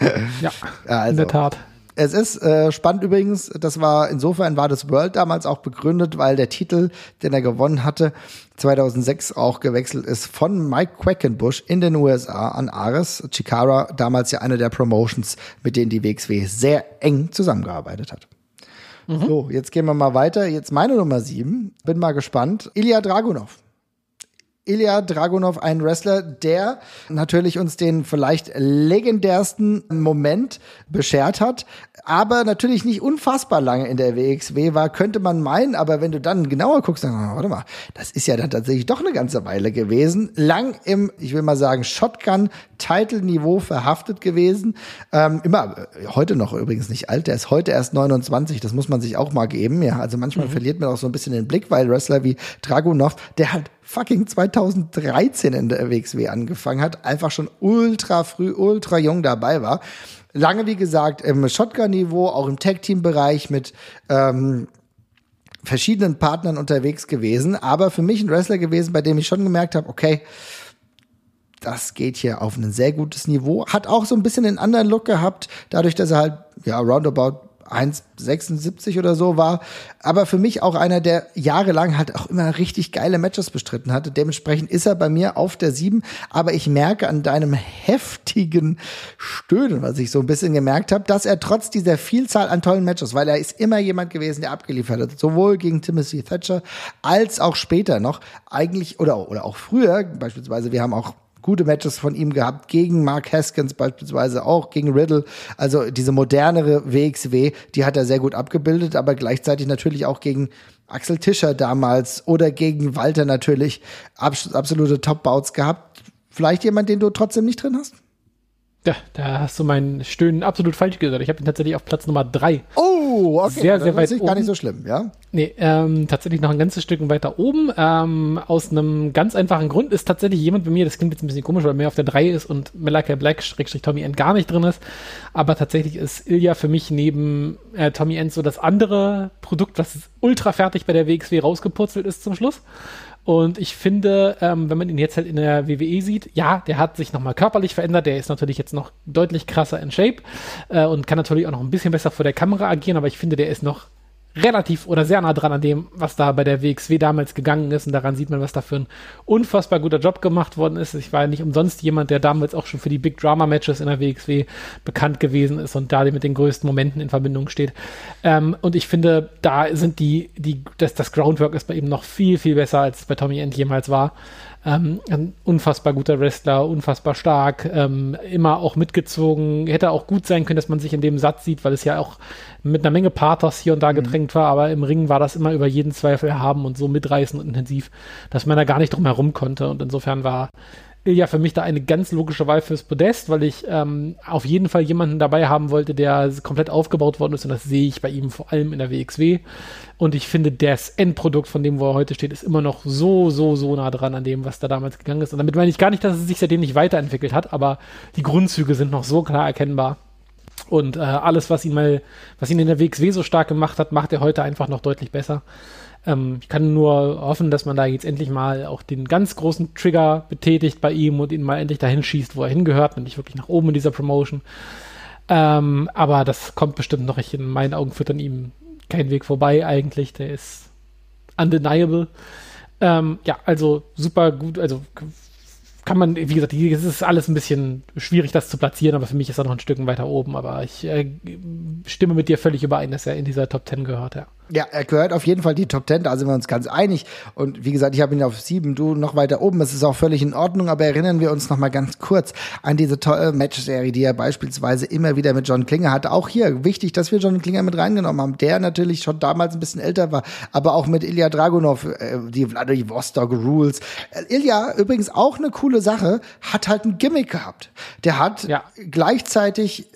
ja, also, in der Tat. Es ist äh, spannend übrigens, das war insofern war das World damals auch begründet, weil der Titel, den er gewonnen hatte, 2006 auch gewechselt ist von Mike Quackenbush in den USA an Ares. Chikara, damals ja eine der Promotions, mit denen die WXW sehr eng zusammengearbeitet hat. Mhm. So, jetzt gehen wir mal weiter. Jetzt meine Nummer sieben. Bin mal gespannt. Ilya Dragunov. Ilya Dragunov, ein Wrestler, der natürlich uns den vielleicht legendärsten Moment beschert hat, aber natürlich nicht unfassbar lange in der WXW war, könnte man meinen, aber wenn du dann genauer guckst, dann, warte mal, das ist ja dann tatsächlich doch eine ganze Weile gewesen, lang im, ich will mal sagen, Shotgun-Title-Niveau verhaftet gewesen, ähm, immer, äh, heute noch übrigens nicht alt, der ist heute erst 29, das muss man sich auch mal geben, ja, also manchmal mhm. verliert man auch so ein bisschen den Blick, weil Wrestler wie Dragunov, der halt fucking 2013 in der WXW angefangen hat, einfach schon ultra früh, ultra jung dabei war. Lange, wie gesagt, im Shotgun-Niveau, auch im Tag-Team-Bereich mit ähm, verschiedenen Partnern unterwegs gewesen, aber für mich ein Wrestler gewesen, bei dem ich schon gemerkt habe, okay, das geht hier auf ein sehr gutes Niveau. Hat auch so ein bisschen einen anderen Look gehabt, dadurch, dass er halt, ja, roundabout 1,76 oder so war. Aber für mich auch einer, der jahrelang halt auch immer richtig geile Matches bestritten hatte. Dementsprechend ist er bei mir auf der 7. Aber ich merke an deinem heftigen Stöhnen, was ich so ein bisschen gemerkt habe, dass er trotz dieser Vielzahl an tollen Matches, weil er ist immer jemand gewesen, der abgeliefert hat, sowohl gegen Timothy Thatcher als auch später noch, eigentlich, oder, oder auch früher, beispielsweise, wir haben auch gute Matches von ihm gehabt, gegen Mark Haskins beispielsweise auch, gegen Riddle. Also diese modernere WXW, die hat er sehr gut abgebildet, aber gleichzeitig natürlich auch gegen Axel Tischer damals oder gegen Walter natürlich absolute Top-Bouts gehabt. Vielleicht jemand, den du trotzdem nicht drin hast? Ja, da hast du mein Stöhnen absolut falsch gesagt. Ich habe ihn tatsächlich auf Platz Nummer drei. Oh, okay. Sehr, sehr weit oben. gar nicht so schlimm, ja? Nee, ähm, tatsächlich noch ein ganzes Stück weiter oben. Ähm, aus einem ganz einfachen Grund ist tatsächlich jemand bei mir, das klingt jetzt ein bisschen komisch, weil er mehr auf der 3 ist und Malachi Black, Schrägstrich Tommy End gar nicht drin ist. Aber tatsächlich ist Ilya für mich neben äh, Tommy End so das andere Produkt, was ultra fertig bei der WXW rausgepurzelt ist zum Schluss. Und ich finde, ähm, wenn man ihn jetzt halt in der WWE sieht, ja, der hat sich nochmal körperlich verändert. Der ist natürlich jetzt noch deutlich krasser in Shape äh, und kann natürlich auch noch ein bisschen besser vor der Kamera agieren, aber ich finde, der ist noch relativ oder sehr nah dran an dem, was da bei der WXW damals gegangen ist. Und daran sieht man, was da für ein unfassbar guter Job gemacht worden ist. Ich war ja nicht umsonst jemand, der damals auch schon für die Big Drama Matches in der WXW bekannt gewesen ist und da mit den größten Momenten in Verbindung steht. Ähm, und ich finde, da sind die, die, das, das Groundwork ist bei ihm noch viel, viel besser, als es bei Tommy End jemals war. Ähm, ein unfassbar guter Wrestler, unfassbar stark, ähm, immer auch mitgezogen. Hätte auch gut sein können, dass man sich in dem Satz sieht, weil es ja auch mit einer Menge Pathos hier und da mhm. gedrängt war, aber im Ring war das immer über jeden Zweifel haben und so mitreißend und intensiv, dass man da gar nicht drum herum konnte. Und insofern war ja für mich da eine ganz logische Wahl fürs Podest, weil ich ähm, auf jeden Fall jemanden dabei haben wollte, der komplett aufgebaut worden ist und das sehe ich bei ihm vor allem in der WXW. Und ich finde, das Endprodukt von dem, wo er heute steht, ist immer noch so, so, so nah dran an dem, was da damals gegangen ist. Und damit meine ich gar nicht, dass es sich seitdem nicht weiterentwickelt hat, aber die Grundzüge sind noch so klar erkennbar. Und äh, alles, was ihn mal, was ihn in der WXW so stark gemacht hat, macht er heute einfach noch deutlich besser. Ähm, ich kann nur hoffen, dass man da jetzt endlich mal auch den ganz großen Trigger betätigt bei ihm und ihn mal endlich dahin schießt, wo er hingehört, nämlich wirklich nach oben in dieser Promotion. Ähm, aber das kommt bestimmt noch. Ich, in meinen Augen führt an ihm kein Weg vorbei eigentlich. Der ist undeniable. Ähm, ja, also super gut, also kann man, wie gesagt, es ist alles ein bisschen schwierig, das zu platzieren, aber für mich ist er noch ein Stück weiter oben. Aber ich äh, stimme mit dir völlig überein, dass er in dieser Top 10 gehört, ja. Ja, er gehört auf jeden Fall die Top 10, da sind wir uns ganz einig. Und wie gesagt, ich habe ihn auf sieben, du noch weiter oben. Es ist auch völlig in Ordnung, aber erinnern wir uns noch mal ganz kurz an diese tolle Match-Serie, die er beispielsweise immer wieder mit John Klinger hatte. Auch hier wichtig, dass wir John Klinger mit reingenommen haben, der natürlich schon damals ein bisschen älter war, aber auch mit Ilya Dragunov, äh, die Vladivostok Rules. Äh, Ilya, übrigens auch eine coole Sache, hat halt ein Gimmick gehabt. Der hat ja. gleichzeitig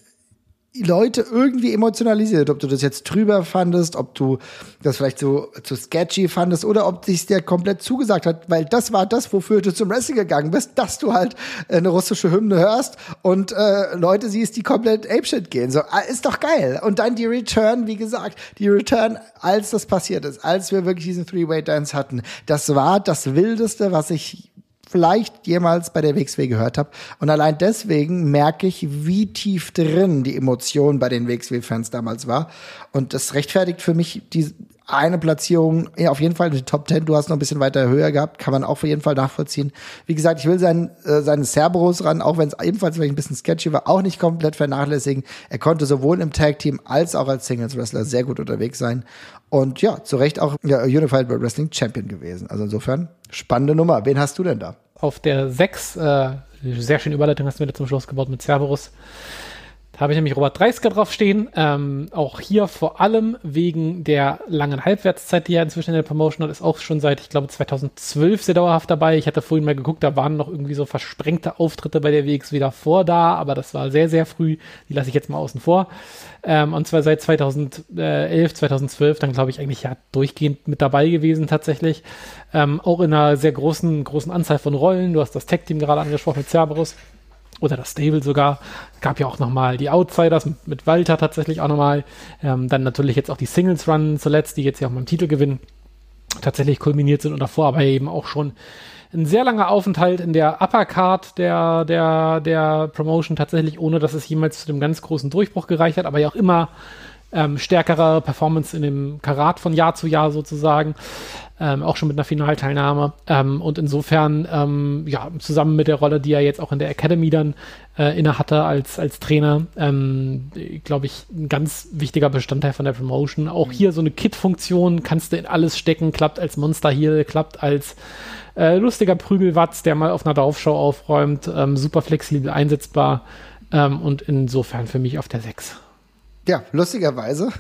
Leute irgendwie emotionalisiert, ob du das jetzt drüber fandest, ob du das vielleicht so zu sketchy fandest oder ob dich der komplett zugesagt hat, weil das war das, wofür du zum Wrestling gegangen bist, dass du halt eine russische Hymne hörst und äh, Leute siehst, die komplett apeshit gehen. So, ah, ist doch geil. Und dann die Return, wie gesagt, die Return, als das passiert ist, als wir wirklich diesen Three-Way-Dance hatten, das war das Wildeste, was ich vielleicht jemals bei der WXW gehört habe. Und allein deswegen merke ich, wie tief drin die Emotion bei den WXW-Fans damals war. Und das rechtfertigt für mich die eine Platzierung, ja, auf jeden Fall die Top 10. Du hast noch ein bisschen weiter höher gehabt, kann man auch auf jeden Fall nachvollziehen. Wie gesagt, ich will seinen, äh, seinen Cerberus ran, auch wenn es ebenfalls vielleicht ein bisschen sketchy war, auch nicht komplett vernachlässigen. Er konnte sowohl im Tag-Team als auch als Singles-Wrestler sehr gut unterwegs sein. Und ja, zu Recht auch ja, Unified World Wrestling Champion gewesen. Also insofern, spannende Nummer. Wen hast du denn da? Auf der 6, äh, sehr schöne Überleitung hast du mir zum Schluss gebaut mit Cerberus. Da habe ich nämlich Robert Dreisker draufstehen. Ähm, auch hier vor allem wegen der langen Halbwertszeit, die er inzwischen in der Promotion hat, ist auch schon seit, ich glaube, 2012 sehr dauerhaft dabei. Ich hatte vorhin mal geguckt, da waren noch irgendwie so versprengte Auftritte bei der WX wieder vor da, aber das war sehr, sehr früh. Die lasse ich jetzt mal außen vor. Ähm, und zwar seit 2011, 2012 dann, glaube ich, eigentlich ja durchgehend mit dabei gewesen tatsächlich. Ähm, auch in einer sehr großen, großen Anzahl von Rollen. Du hast das Tech-Team gerade angesprochen mit Cerberus oder das Stable sogar. Gab ja auch nochmal die Outsiders mit Walter tatsächlich auch nochmal. Ähm, dann natürlich jetzt auch die Singles Run zuletzt, die jetzt ja auch mal im Titelgewinn tatsächlich kulminiert sind und davor aber eben auch schon ein sehr langer Aufenthalt in der Uppercard der, der, der Promotion tatsächlich, ohne dass es jemals zu dem ganz großen Durchbruch gereicht hat, aber ja auch immer ähm, stärkere Performance in dem Karat von Jahr zu Jahr sozusagen ähm, auch schon mit einer Finalteilnahme. Ähm, und insofern, ähm, ja, zusammen mit der Rolle, die er jetzt auch in der Academy dann äh, inne als, als Trainer, ähm, glaube ich, ein ganz wichtiger Bestandteil von der Promotion. Auch hier so eine Kit-Funktion, kannst du in alles stecken, klappt als Monster hier, klappt als äh, lustiger Prügelwatz, der mal auf einer Dorfshow aufräumt, ähm, super flexibel einsetzbar ähm, und insofern für mich auf der 6. Ja, lustigerweise.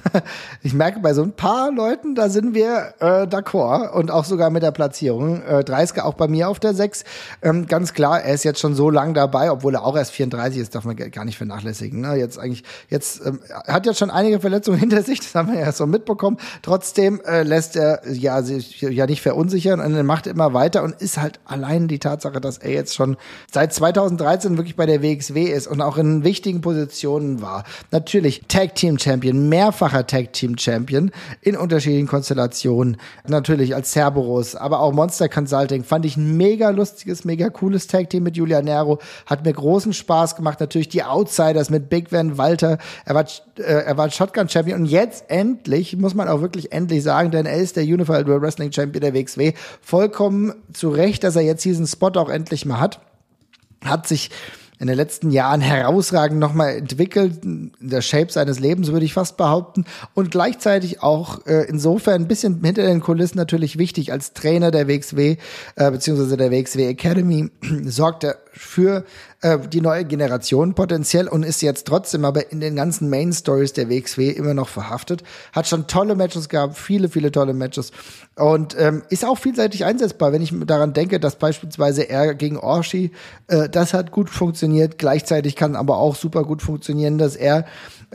Ich merke bei so ein paar Leuten, da sind wir äh, d'accord und auch sogar mit der Platzierung. Äh, Dreisker auch bei mir auf der 6. Ähm, ganz klar, er ist jetzt schon so lang dabei, obwohl er auch erst 34 ist, darf man gar nicht vernachlässigen. Ne? Jetzt eigentlich, jetzt ähm, hat jetzt schon einige Verletzungen hinter sich, das haben wir ja so mitbekommen. Trotzdem äh, lässt er ja sich ja nicht verunsichern und er macht immer weiter und ist halt allein die Tatsache, dass er jetzt schon seit 2013 wirklich bei der WXW ist und auch in wichtigen Positionen war. Natürlich Tag Team Champion, mehrfacher Tag Team Champion in unterschiedlichen Konstellationen. Natürlich als Cerberus, aber auch Monster Consulting fand ich ein mega lustiges, mega cooles Tag Team mit Julia Nero. Hat mir großen Spaß gemacht. Natürlich die Outsiders mit Big Van Walter. Er war, äh, er war Shotgun Champion und jetzt endlich, muss man auch wirklich endlich sagen, denn er ist der Unified World Wrestling Champion der WXW. Vollkommen zu Recht, dass er jetzt diesen Spot auch endlich mal hat. Hat sich in den letzten Jahren herausragend nochmal entwickelt, der Shape seines Lebens, würde ich fast behaupten. Und gleichzeitig auch äh, insofern ein bisschen hinter den Kulissen natürlich wichtig. Als Trainer der WXW, äh, beziehungsweise der WXW Academy, sorgt er für äh, die neue Generation potenziell und ist jetzt trotzdem aber in den ganzen Main Stories der WXW immer noch verhaftet. Hat schon tolle Matches gehabt, viele, viele tolle Matches und ähm, ist auch vielseitig einsetzbar, wenn ich daran denke, dass beispielsweise er gegen Orshi, äh, das hat gut funktioniert, gleichzeitig kann aber auch super gut funktionieren, dass er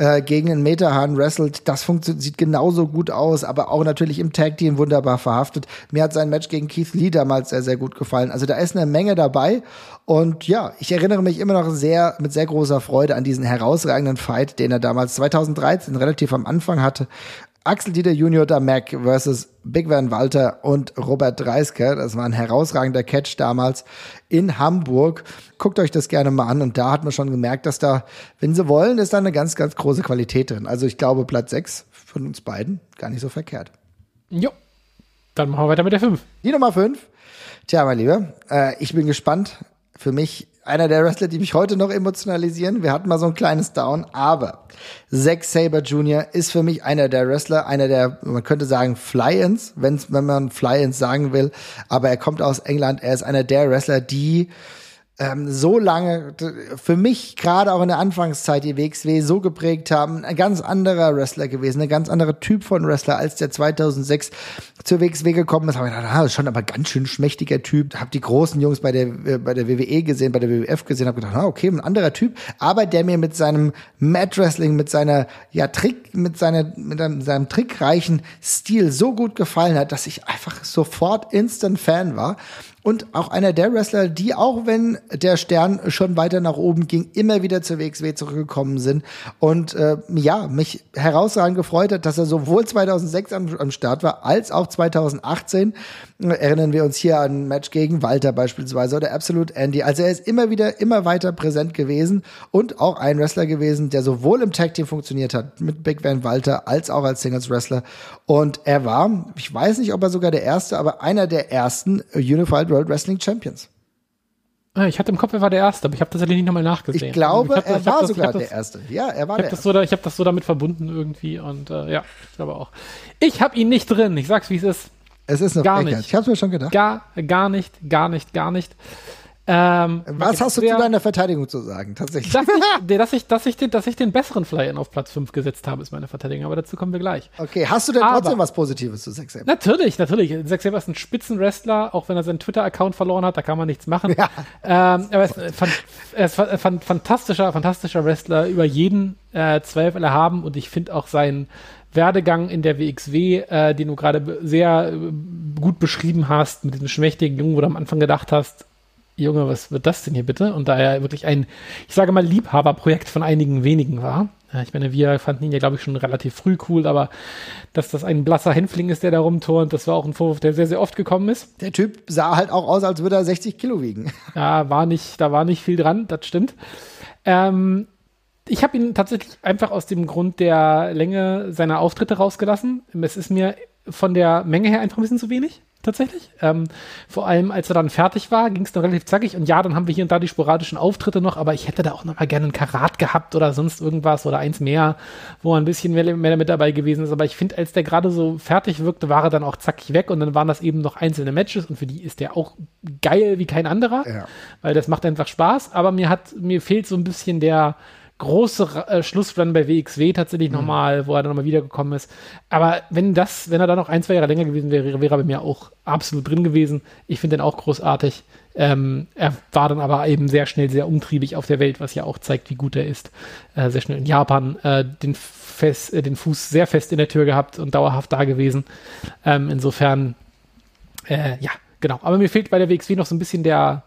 äh, gegen einen Metahahn wrestelt. Das sieht genauso gut aus, aber auch natürlich im Tag Team wunderbar verhaftet. Mir hat sein Match gegen Keith Lee damals sehr, sehr gut gefallen. Also da ist eine Menge dabei. Und ja, ich erinnere mich immer noch sehr, mit sehr großer Freude an diesen herausragenden Fight, den er damals 2013 relativ am Anfang hatte. Axel Dieter Junior da Mac versus Big Van Walter und Robert Dreisker. Das war ein herausragender Catch damals in Hamburg. Guckt euch das gerne mal an. Und da hat man schon gemerkt, dass da, wenn sie wollen, ist da eine ganz, ganz große Qualität drin. Also ich glaube, Platz 6 von uns beiden gar nicht so verkehrt. Jo. Dann machen wir weiter mit der 5. Die Nummer 5. Tja, mein Lieber, äh, ich bin gespannt. Für mich einer der Wrestler, die mich heute noch emotionalisieren. Wir hatten mal so ein kleines Down, aber Zack Saber Jr. ist für mich einer der Wrestler, einer der, man könnte sagen, Fly-Ins, wenn man Fly-Ins sagen will, aber er kommt aus England, er ist einer der Wrestler, die ähm, so lange für mich gerade auch in der Anfangszeit die WXW so geprägt haben. Ein ganz anderer Wrestler gewesen, ein ganz anderer Typ von Wrestler, als der 2006 zur WXW gekommen ist. Habe ich gedacht, ah, schon aber ganz schön schmächtiger Typ. Hab die großen Jungs bei der äh, bei der WWE gesehen, bei der WWF gesehen, habe gedacht, ah, okay, ein anderer Typ, aber der mir mit seinem Mad Wrestling, mit seiner ja Trick, mit seiner mit einem, seinem trickreichen Stil so gut gefallen hat, dass ich einfach sofort instant Fan war und auch einer der Wrestler, die auch wenn der Stern schon weiter nach oben ging, immer wieder zur WXW zurückgekommen sind und äh, ja, mich herausragend gefreut hat, dass er sowohl 2006 am, am Start war, als auch 2018. Erinnern wir uns hier an ein Match gegen Walter beispielsweise oder Absolute Andy. Also er ist immer wieder, immer weiter präsent gewesen und auch ein Wrestler gewesen, der sowohl im Tag Team funktioniert hat mit Big Van Walter als auch als Singles Wrestler. Und er war, ich weiß nicht, ob er sogar der erste, aber einer der ersten Unified World Wrestling Champions. Ah, ich hatte im Kopf, er war der Erste, aber ich habe tatsächlich nicht nochmal nachgesehen. Ich glaube, ich er war das, sogar der Erste. Ja, er war ich der Erste. So ich habe das so damit verbunden irgendwie und äh, ja, ich glaube auch. Ich habe ihn nicht drin. Ich sag's, wie es ist. Es ist noch gar nicht. Ich habe mir schon gedacht. Gar, gar nicht, gar nicht, gar nicht. Ähm, Was hast du zu deiner Verteidigung zu sagen, tatsächlich? Dass ich, dass ich, dass ich, den, dass ich den besseren Fly-In auf Platz 5 gesetzt habe, ist meine Verteidigung, aber dazu kommen wir gleich. Okay, hast du denn aber, trotzdem was Positives zu Zack Saber? Natürlich, natürlich. Zack Saber ist ein Spitzenwrestler, auch wenn er seinen Twitter-Account verloren hat, da kann man nichts machen. Ja. Ähm, aber er ist, er ist ein fantastischer, fantastischer Wrestler, über jeden äh, Zweifel erhaben und ich finde auch seinen Werdegang in der WXW, äh, den du gerade sehr äh, gut beschrieben hast, mit diesem schmächtigen Jungen, wo du am Anfang gedacht hast, Junge, was wird das denn hier bitte? Und da er wirklich ein, ich sage mal, Liebhaberprojekt von einigen wenigen war. Ich meine, wir fanden ihn ja, glaube ich, schon relativ früh cool, aber dass das ein blasser Hänfling ist, der da rumturnt, das war auch ein Vorwurf, der sehr, sehr oft gekommen ist. Der Typ sah halt auch aus, als würde er 60 Kilo wiegen. Ja, war nicht, da war nicht viel dran, das stimmt. Ähm, ich habe ihn tatsächlich einfach aus dem Grund der Länge seiner Auftritte rausgelassen. Es ist mir von der Menge her einfach ein bisschen zu wenig tatsächlich. Ähm, vor allem, als er dann fertig war, ging es dann relativ zackig. Und ja, dann haben wir hier und da die sporadischen Auftritte noch, aber ich hätte da auch noch mal gerne ein Karat gehabt oder sonst irgendwas oder eins mehr, wo ein bisschen mehr, mehr mit dabei gewesen ist. Aber ich finde, als der gerade so fertig wirkte, war er dann auch zackig weg und dann waren das eben noch einzelne Matches und für die ist der auch geil wie kein anderer, ja. weil das macht einfach Spaß. Aber mir hat, mir fehlt so ein bisschen der, große äh, Schlussrun bei WXW tatsächlich mhm. nochmal, wo er dann nochmal wiedergekommen ist. Aber wenn das, wenn er da noch ein, zwei Jahre länger gewesen wäre, wäre er bei mir auch absolut drin gewesen. Ich finde den auch großartig. Ähm, er war dann aber eben sehr schnell sehr umtriebig auf der Welt, was ja auch zeigt, wie gut er ist. Äh, sehr schnell in Japan äh, den, fest, äh, den Fuß sehr fest in der Tür gehabt und dauerhaft da gewesen. Ähm, insofern, äh, ja, genau. Aber mir fehlt bei der WXW noch so ein bisschen der,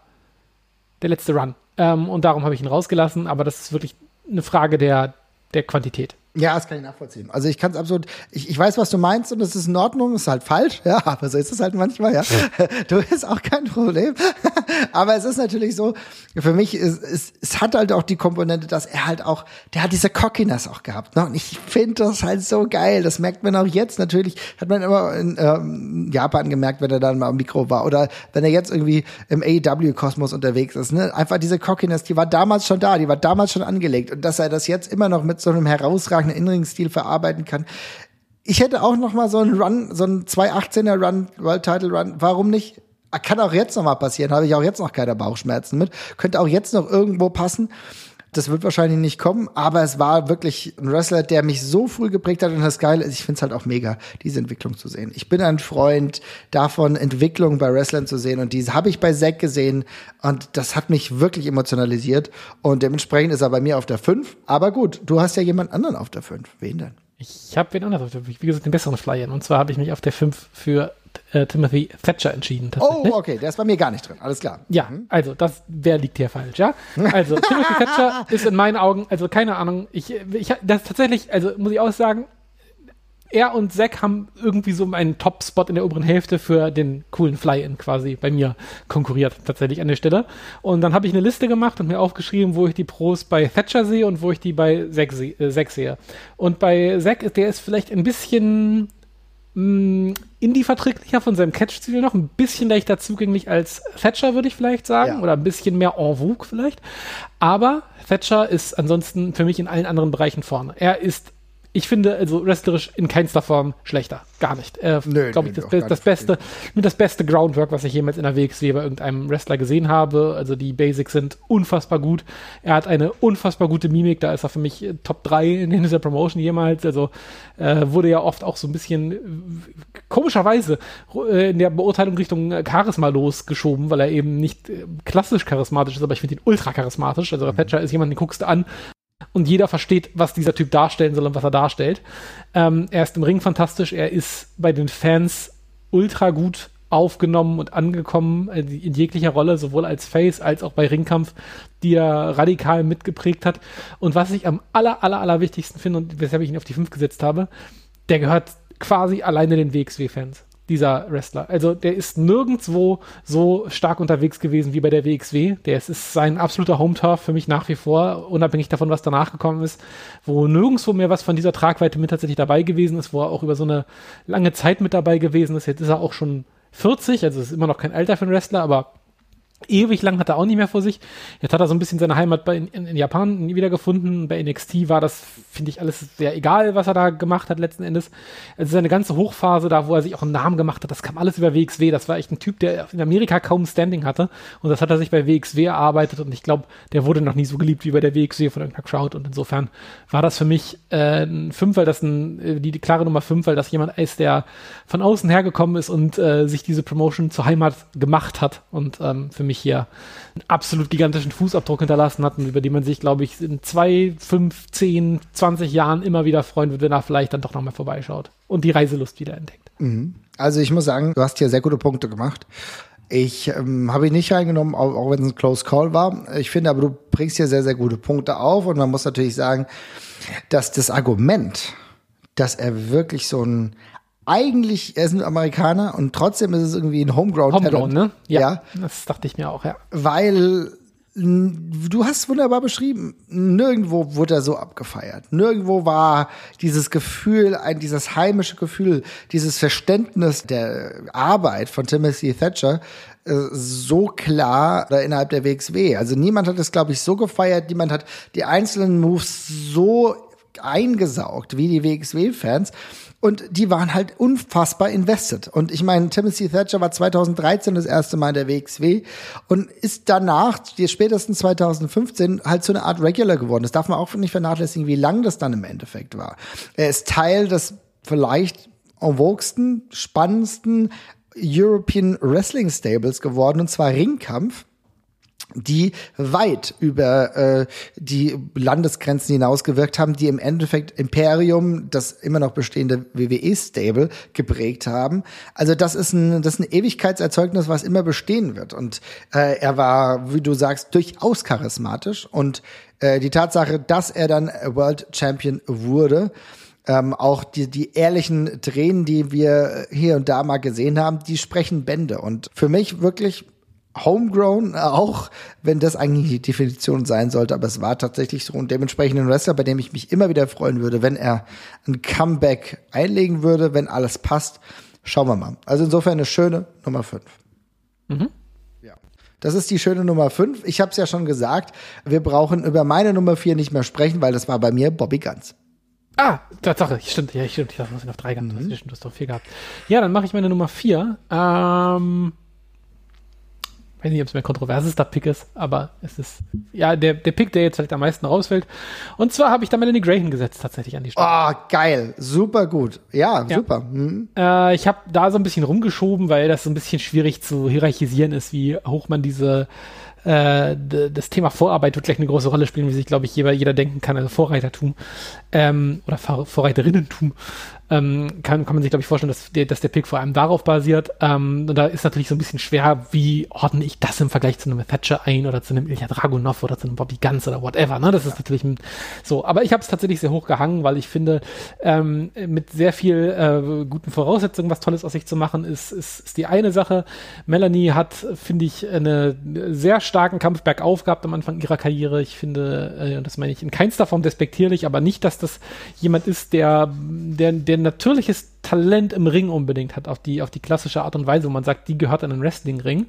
der letzte Run. Ähm, und darum habe ich ihn rausgelassen, aber das ist wirklich eine Frage der, der Quantität. Ja, das kann ich nachvollziehen. Also ich kann es absolut, ich, ich weiß, was du meinst und es ist in Ordnung, ist halt falsch, ja, aber so ist es halt manchmal, ja. Du ist auch kein Problem. aber es ist natürlich so, für mich, ist, es, es hat halt auch die Komponente, dass er halt auch, der hat diese Cockiness auch gehabt. Ne? Und ich finde das halt so geil. Das merkt man auch jetzt natürlich, hat man immer in ähm, Japan gemerkt, wenn er dann mal am Mikro war oder wenn er jetzt irgendwie im AEW-Kosmos unterwegs ist. Ne? Einfach diese Cockiness, die war damals schon da, die war damals schon angelegt. Und dass er das jetzt immer noch mit so einem herausragenden überragenden Innenring-Stil verarbeiten kann. Ich hätte auch noch mal so einen Run, so einen 218er Run, World Title Run. Warum nicht? Kann auch jetzt noch mal passieren. Habe ich auch jetzt noch keine Bauchschmerzen mit. Könnte auch jetzt noch irgendwo passen. Das wird wahrscheinlich nicht kommen, aber es war wirklich ein Wrestler, der mich so früh geprägt hat. Und das Geile ist, ich finde es halt auch mega, diese Entwicklung zu sehen. Ich bin ein Freund davon, Entwicklung bei Wrestlern zu sehen. Und diese habe ich bei Zack gesehen. Und das hat mich wirklich emotionalisiert. Und dementsprechend ist er bei mir auf der 5, aber gut, du hast ja jemand anderen auf der 5. Wen denn? Ich habe wen anders auf der 5, wie gesagt, den besseren Flyer. Und zwar habe ich mich auf der 5 für äh, Timothy Thatcher entschieden. Oh, okay, der ist bei mir gar nicht drin, alles klar. Ja, mhm. also das, wer liegt hier falsch, ja? Also Timothy Thatcher ist in meinen Augen, also keine Ahnung, ich, ich das tatsächlich, also muss ich auch sagen, er und Zack haben irgendwie so einen Top-Spot in der oberen Hälfte für den coolen Fly-In quasi bei mir konkurriert, tatsächlich an der Stelle. Und dann habe ich eine Liste gemacht und mir aufgeschrieben, wo ich die Pros bei Thatcher sehe und wo ich die bei Zack, äh, sehe. Und bei Zack, der ist vielleicht ein bisschen Indie-verträglicher von seinem Catch-Stil noch, ein bisschen leichter zugänglich als Thatcher, würde ich vielleicht sagen, ja. oder ein bisschen mehr en vogue vielleicht. Aber Thatcher ist ansonsten für mich in allen anderen Bereichen vorne. Er ist ich finde also wrestlerisch in keinster Form schlechter. Gar nicht. Äh, Glaube ich, das, be das beste, mit das beste Groundwork, was ich jemals in der WXW bei irgendeinem Wrestler gesehen habe. Also die Basics sind unfassbar gut. Er hat eine unfassbar gute Mimik. Da ist er für mich äh, Top 3 in dieser Promotion jemals. Also äh, wurde ja oft auch so ein bisschen äh, komischerweise äh, in der Beurteilung Richtung Charisma losgeschoben, weil er eben nicht äh, klassisch charismatisch ist, aber ich finde ihn ultra charismatisch. Also mhm. Thatcher ist jemand, den guckst du an und jeder versteht, was dieser Typ darstellen soll und was er darstellt. Ähm, er ist im Ring fantastisch, er ist bei den Fans ultra gut aufgenommen und angekommen äh, in jeglicher Rolle, sowohl als Face als auch bei Ringkampf, die er radikal mitgeprägt hat. Und was ich am aller, aller, aller wichtigsten finde und weshalb ich ihn auf die 5 gesetzt habe, der gehört quasi alleine den WXW-Fans dieser Wrestler. Also der ist nirgendwo so stark unterwegs gewesen wie bei der WXW. Der ist, ist sein absoluter Home-Turf für mich nach wie vor, unabhängig davon, was danach gekommen ist, wo nirgendwo mehr was von dieser Tragweite mit tatsächlich dabei gewesen ist, wo er auch über so eine lange Zeit mit dabei gewesen ist. Jetzt ist er auch schon 40, also ist immer noch kein Alter für einen Wrestler, aber ewig lang hat er auch nicht mehr vor sich. Jetzt hat er so ein bisschen seine Heimat bei, in, in Japan wiedergefunden. Bei NXT war das, finde ich, alles sehr egal, was er da gemacht hat letzten Endes. Also seine ganze Hochphase da, wo er sich auch einen Namen gemacht hat, das kam alles über WXW. Das war echt ein Typ, der in Amerika kaum Standing hatte. Und das hat er sich bei WXW erarbeitet. Und ich glaube, der wurde noch nie so geliebt wie bei der WXW von irgendeiner Crowd. Und insofern war das für mich äh, ein Fünf, weil das ein, äh, die, die klare Nummer fünf, weil das jemand ist, der von außen hergekommen ist und äh, sich diese Promotion zur Heimat gemacht hat. Und ähm, für mich hier einen absolut gigantischen Fußabdruck hinterlassen hat und über die man sich, glaube ich, in zwei, fünf, zehn, zwanzig Jahren immer wieder freuen wird, wenn er vielleicht dann doch nochmal vorbeischaut und die Reiselust wieder entdeckt. Mhm. Also ich muss sagen, du hast hier sehr gute Punkte gemacht. Ich ähm, habe ihn nicht reingenommen, auch, auch wenn es ein Close Call war. Ich finde aber, du bringst hier sehr, sehr gute Punkte auf und man muss natürlich sagen, dass das Argument, dass er wirklich so ein eigentlich, er ist ein Amerikaner und trotzdem ist es irgendwie ein Homegrown. Homegrown, ne? Ja, ja. Das dachte ich mir auch, ja. Weil du hast wunderbar beschrieben. Nirgendwo wurde er so abgefeiert. Nirgendwo war dieses Gefühl, ein, dieses heimische Gefühl, dieses Verständnis der Arbeit von Timothy Thatcher äh, so klar innerhalb der WXW. Also niemand hat es, glaube ich, so gefeiert. Niemand hat die einzelnen Moves so eingesaugt wie die WXW-Fans. Und die waren halt unfassbar invested. Und ich meine, Timothy Thatcher war 2013 das erste Mal in der WXW und ist danach, spätestens 2015, halt so eine Art Regular geworden. Das darf man auch nicht vernachlässigen, wie lang das dann im Endeffekt war. Er ist Teil des vielleicht en voguesten, spannendsten European Wrestling Stables geworden, und zwar Ringkampf die weit über äh, die Landesgrenzen hinausgewirkt haben, die im Endeffekt Imperium, das immer noch bestehende WWE-Stable, geprägt haben. Also das ist ein, das ist ein Ewigkeitserzeugnis, was immer bestehen wird. Und äh, er war, wie du sagst, durchaus charismatisch. Und äh, die Tatsache, dass er dann World Champion wurde, ähm, auch die, die ehrlichen Tränen, die wir hier und da mal gesehen haben, die sprechen Bände. Und für mich wirklich homegrown, auch wenn das eigentlich die Definition sein sollte, aber es war tatsächlich so und dementsprechend ein Wrestler, bei dem ich mich immer wieder freuen würde, wenn er ein Comeback einlegen würde, wenn alles passt. Schauen wir mal. Also insofern eine schöne Nummer 5. Mhm. Ja. Das ist die schöne Nummer 5. Ich habe es ja schon gesagt, wir brauchen über meine Nummer 4 nicht mehr sprechen, weil das war bei mir Bobby Ganz. Ah, Tatsache, stimmt, ja, stimmt, ich dachte, du hast noch drei gehabt, mhm. du hast doch vier gehabt. Ja, dann mache ich meine Nummer 4. Ähm weiß nicht, ob es mein kontroversester Pick ist, aber es ist ja der, der Pick, der jetzt halt am meisten rausfällt. Und zwar habe ich da Melanie Graham gesetzt tatsächlich an die Stelle. Oh, geil, super gut. Ja, ja. super. Mhm. Äh, ich habe da so ein bisschen rumgeschoben, weil das so ein bisschen schwierig zu hierarchisieren ist, wie hoch man diese äh, das Thema Vorarbeit wird gleich eine große Rolle spielen, wie sich, glaube ich, jeder, jeder denken kann, also Vorreitertum ähm, oder Vorreiterinnentum ähm, kann, kann man sich, glaube ich, vorstellen, dass der, dass der Pick vor allem darauf basiert. Ähm, und da ist natürlich so ein bisschen schwer, wie ordne ich das im Vergleich zu einem Thatcher ein oder zu einem Ilya Dragunov oder zu einem Bobby Guns oder whatever. Ne? Das ist natürlich ein, so. Aber ich habe es tatsächlich sehr hoch gehangen, weil ich finde, ähm, mit sehr viel äh, guten Voraussetzungen was Tolles aus sich zu machen, ist, ist, ist die eine Sache. Melanie hat, finde ich, einen sehr starken Kampf bergauf gehabt am Anfang ihrer Karriere. Ich finde, äh, das meine ich in keinster Form despektierlich, aber nicht, dass das jemand ist, der, der, der der natürliches Talent im Ring unbedingt hat, auf die, auf die klassische Art und Weise, wo man sagt, die gehört in einen Wrestling-Ring.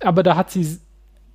Aber da hat sie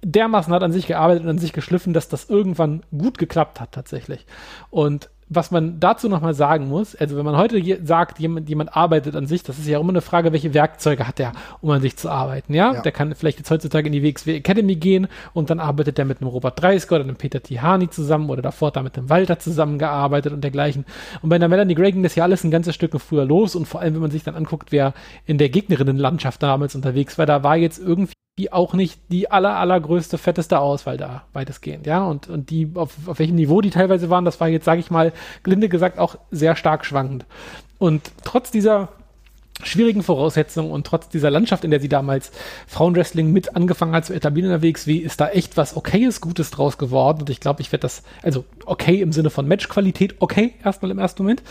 dermaßen hat an sich gearbeitet und an sich geschliffen, dass das irgendwann gut geklappt hat tatsächlich. Und was man dazu nochmal sagen muss, also wenn man heute sagt, jemand, jemand arbeitet an sich, das ist ja immer eine Frage, welche Werkzeuge hat der, um an sich zu arbeiten, ja? ja. Der kann vielleicht jetzt heutzutage in die WXW Academy gehen und dann arbeitet er mit einem Robert Dreisker oder einem Peter Tihani zusammen oder davor da mit dem Walter zusammengearbeitet und dergleichen. Und bei der Melanie Gray ging das ja alles ein ganzes Stück früher los und vor allem, wenn man sich dann anguckt, wer in der Gegnerinnenlandschaft damals unterwegs war, da war jetzt irgendwie die auch nicht die aller, allergrößte, fetteste Auswahl da, weitestgehend, ja. Und, und die, auf, auf welchem Niveau die teilweise waren, das war jetzt, sage ich mal, gelinde gesagt, auch sehr stark schwankend. Und trotz dieser schwierigen Voraussetzungen und trotz dieser Landschaft, in der sie damals Frauenwrestling mit angefangen hat zu etablieren in der WXW, ist da echt was Okayes, Gutes draus geworden. Und ich glaube, ich werde das, also okay im Sinne von Matchqualität, okay, erstmal im ersten Moment.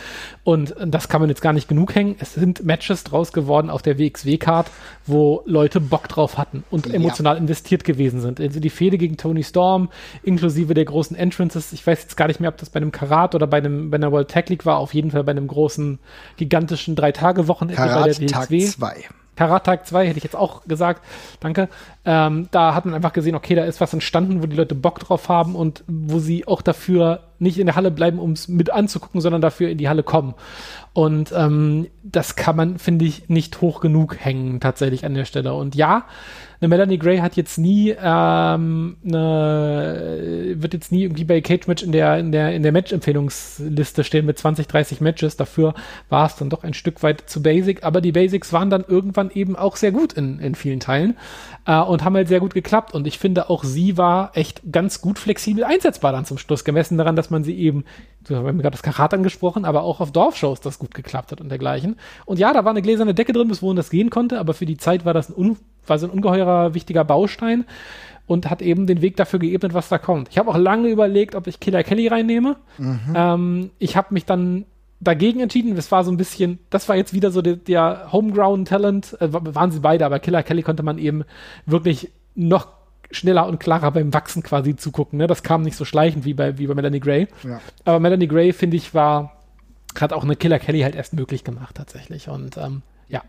Und das kann man jetzt gar nicht genug hängen. Es sind Matches draus geworden auf der WXW-Card, wo Leute Bock drauf hatten und ja. emotional investiert gewesen sind. Also die Fehde gegen Tony Storm, inklusive der großen Entrances. Ich weiß jetzt gar nicht mehr, ob das bei einem Karat oder bei einem, bei einer World Tag League war. Auf jeden Fall bei einem großen, gigantischen Bei der Tag 2. Karat-Tag 2 hätte ich jetzt auch gesagt. Danke. Ähm, da hat man einfach gesehen, okay, da ist was entstanden, wo die Leute Bock drauf haben und wo sie auch dafür nicht in der Halle bleiben, um es mit anzugucken, sondern dafür in die Halle kommen. Und ähm, das kann man, finde ich, nicht hoch genug hängen tatsächlich an der Stelle. Und ja, eine Melanie Gray hat jetzt nie, ähm, eine, wird jetzt nie irgendwie bei Cage Match in der, in der, in der Match-Empfehlungsliste stehen mit 20, 30 Matches. Dafür war es dann doch ein Stück weit zu basic. Aber die Basics waren dann irgendwann eben auch sehr gut in, in vielen Teilen äh, und haben halt sehr gut geklappt. Und ich finde auch sie war echt ganz gut flexibel einsetzbar dann zum Schluss, gemessen daran, dass man sie eben, du hast mir gerade das Karat angesprochen, aber auch auf Dorfshows das gut geklappt hat und dergleichen. Und ja, da war eine gläserne Decke drin, bis wohin das gehen konnte, aber für die Zeit war das ein, war so ein ungeheurer wichtiger Baustein und hat eben den Weg dafür geebnet, was da kommt. Ich habe auch lange überlegt, ob ich Killer Kelly reinnehme. Mhm. Ähm, ich habe mich dann dagegen entschieden. Das war so ein bisschen, das war jetzt wieder so der, der Homegrown Talent, äh, waren sie beide, aber Killer Kelly konnte man eben wirklich noch schneller und klarer beim Wachsen quasi zugucken. Ne? Das kam nicht so schleichend wie bei, wie bei Melanie Gray. Ja. Aber Melanie Gray, finde ich, war, hat auch eine Killer Kelly halt erst möglich gemacht tatsächlich. Und ähm, ja,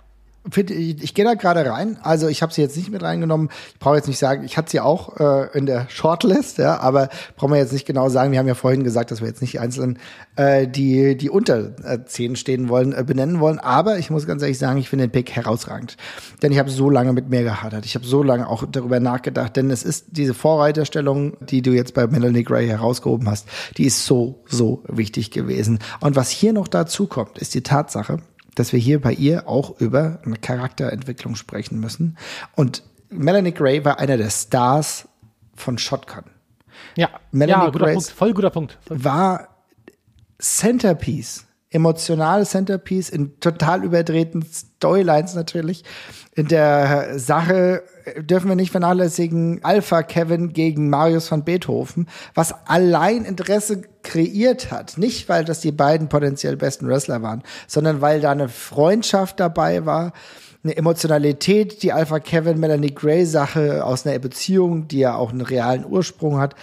ich, ich gehe da gerade rein. Also ich habe sie jetzt nicht mit reingenommen. Ich brauche jetzt nicht sagen, ich hatte sie auch äh, in der Shortlist, ja, aber brauchen wir jetzt nicht genau sagen. Wir haben ja vorhin gesagt, dass wir jetzt nicht einzeln äh, die die unter äh, zehn stehen wollen, äh, benennen wollen. Aber ich muss ganz ehrlich sagen, ich finde den Pick herausragend, denn ich habe so lange mit mir gehadert. Ich habe so lange auch darüber nachgedacht, denn es ist diese Vorreiterstellung, die du jetzt bei Melanie Gray herausgehoben hast, die ist so so wichtig gewesen. Und was hier noch dazu kommt, ist die Tatsache, dass wir hier bei ihr auch über eine Charakterentwicklung sprechen müssen. Und Melanie Gray war einer der Stars von Shotgun. Ja, Melanie ja, guter Punkt, voll guter Punkt. War Centerpiece, emotionale Centerpiece in total überdrehten Storylines natürlich. In der Sache dürfen wir nicht vernachlässigen, Alpha Kevin gegen Marius von Beethoven, was allein Interesse kreiert hat. Nicht, weil das die beiden potenziell besten Wrestler waren, sondern weil da eine Freundschaft dabei war, eine Emotionalität, die Alpha Kevin Melanie Gray Sache aus einer Beziehung, die ja auch einen realen Ursprung hat,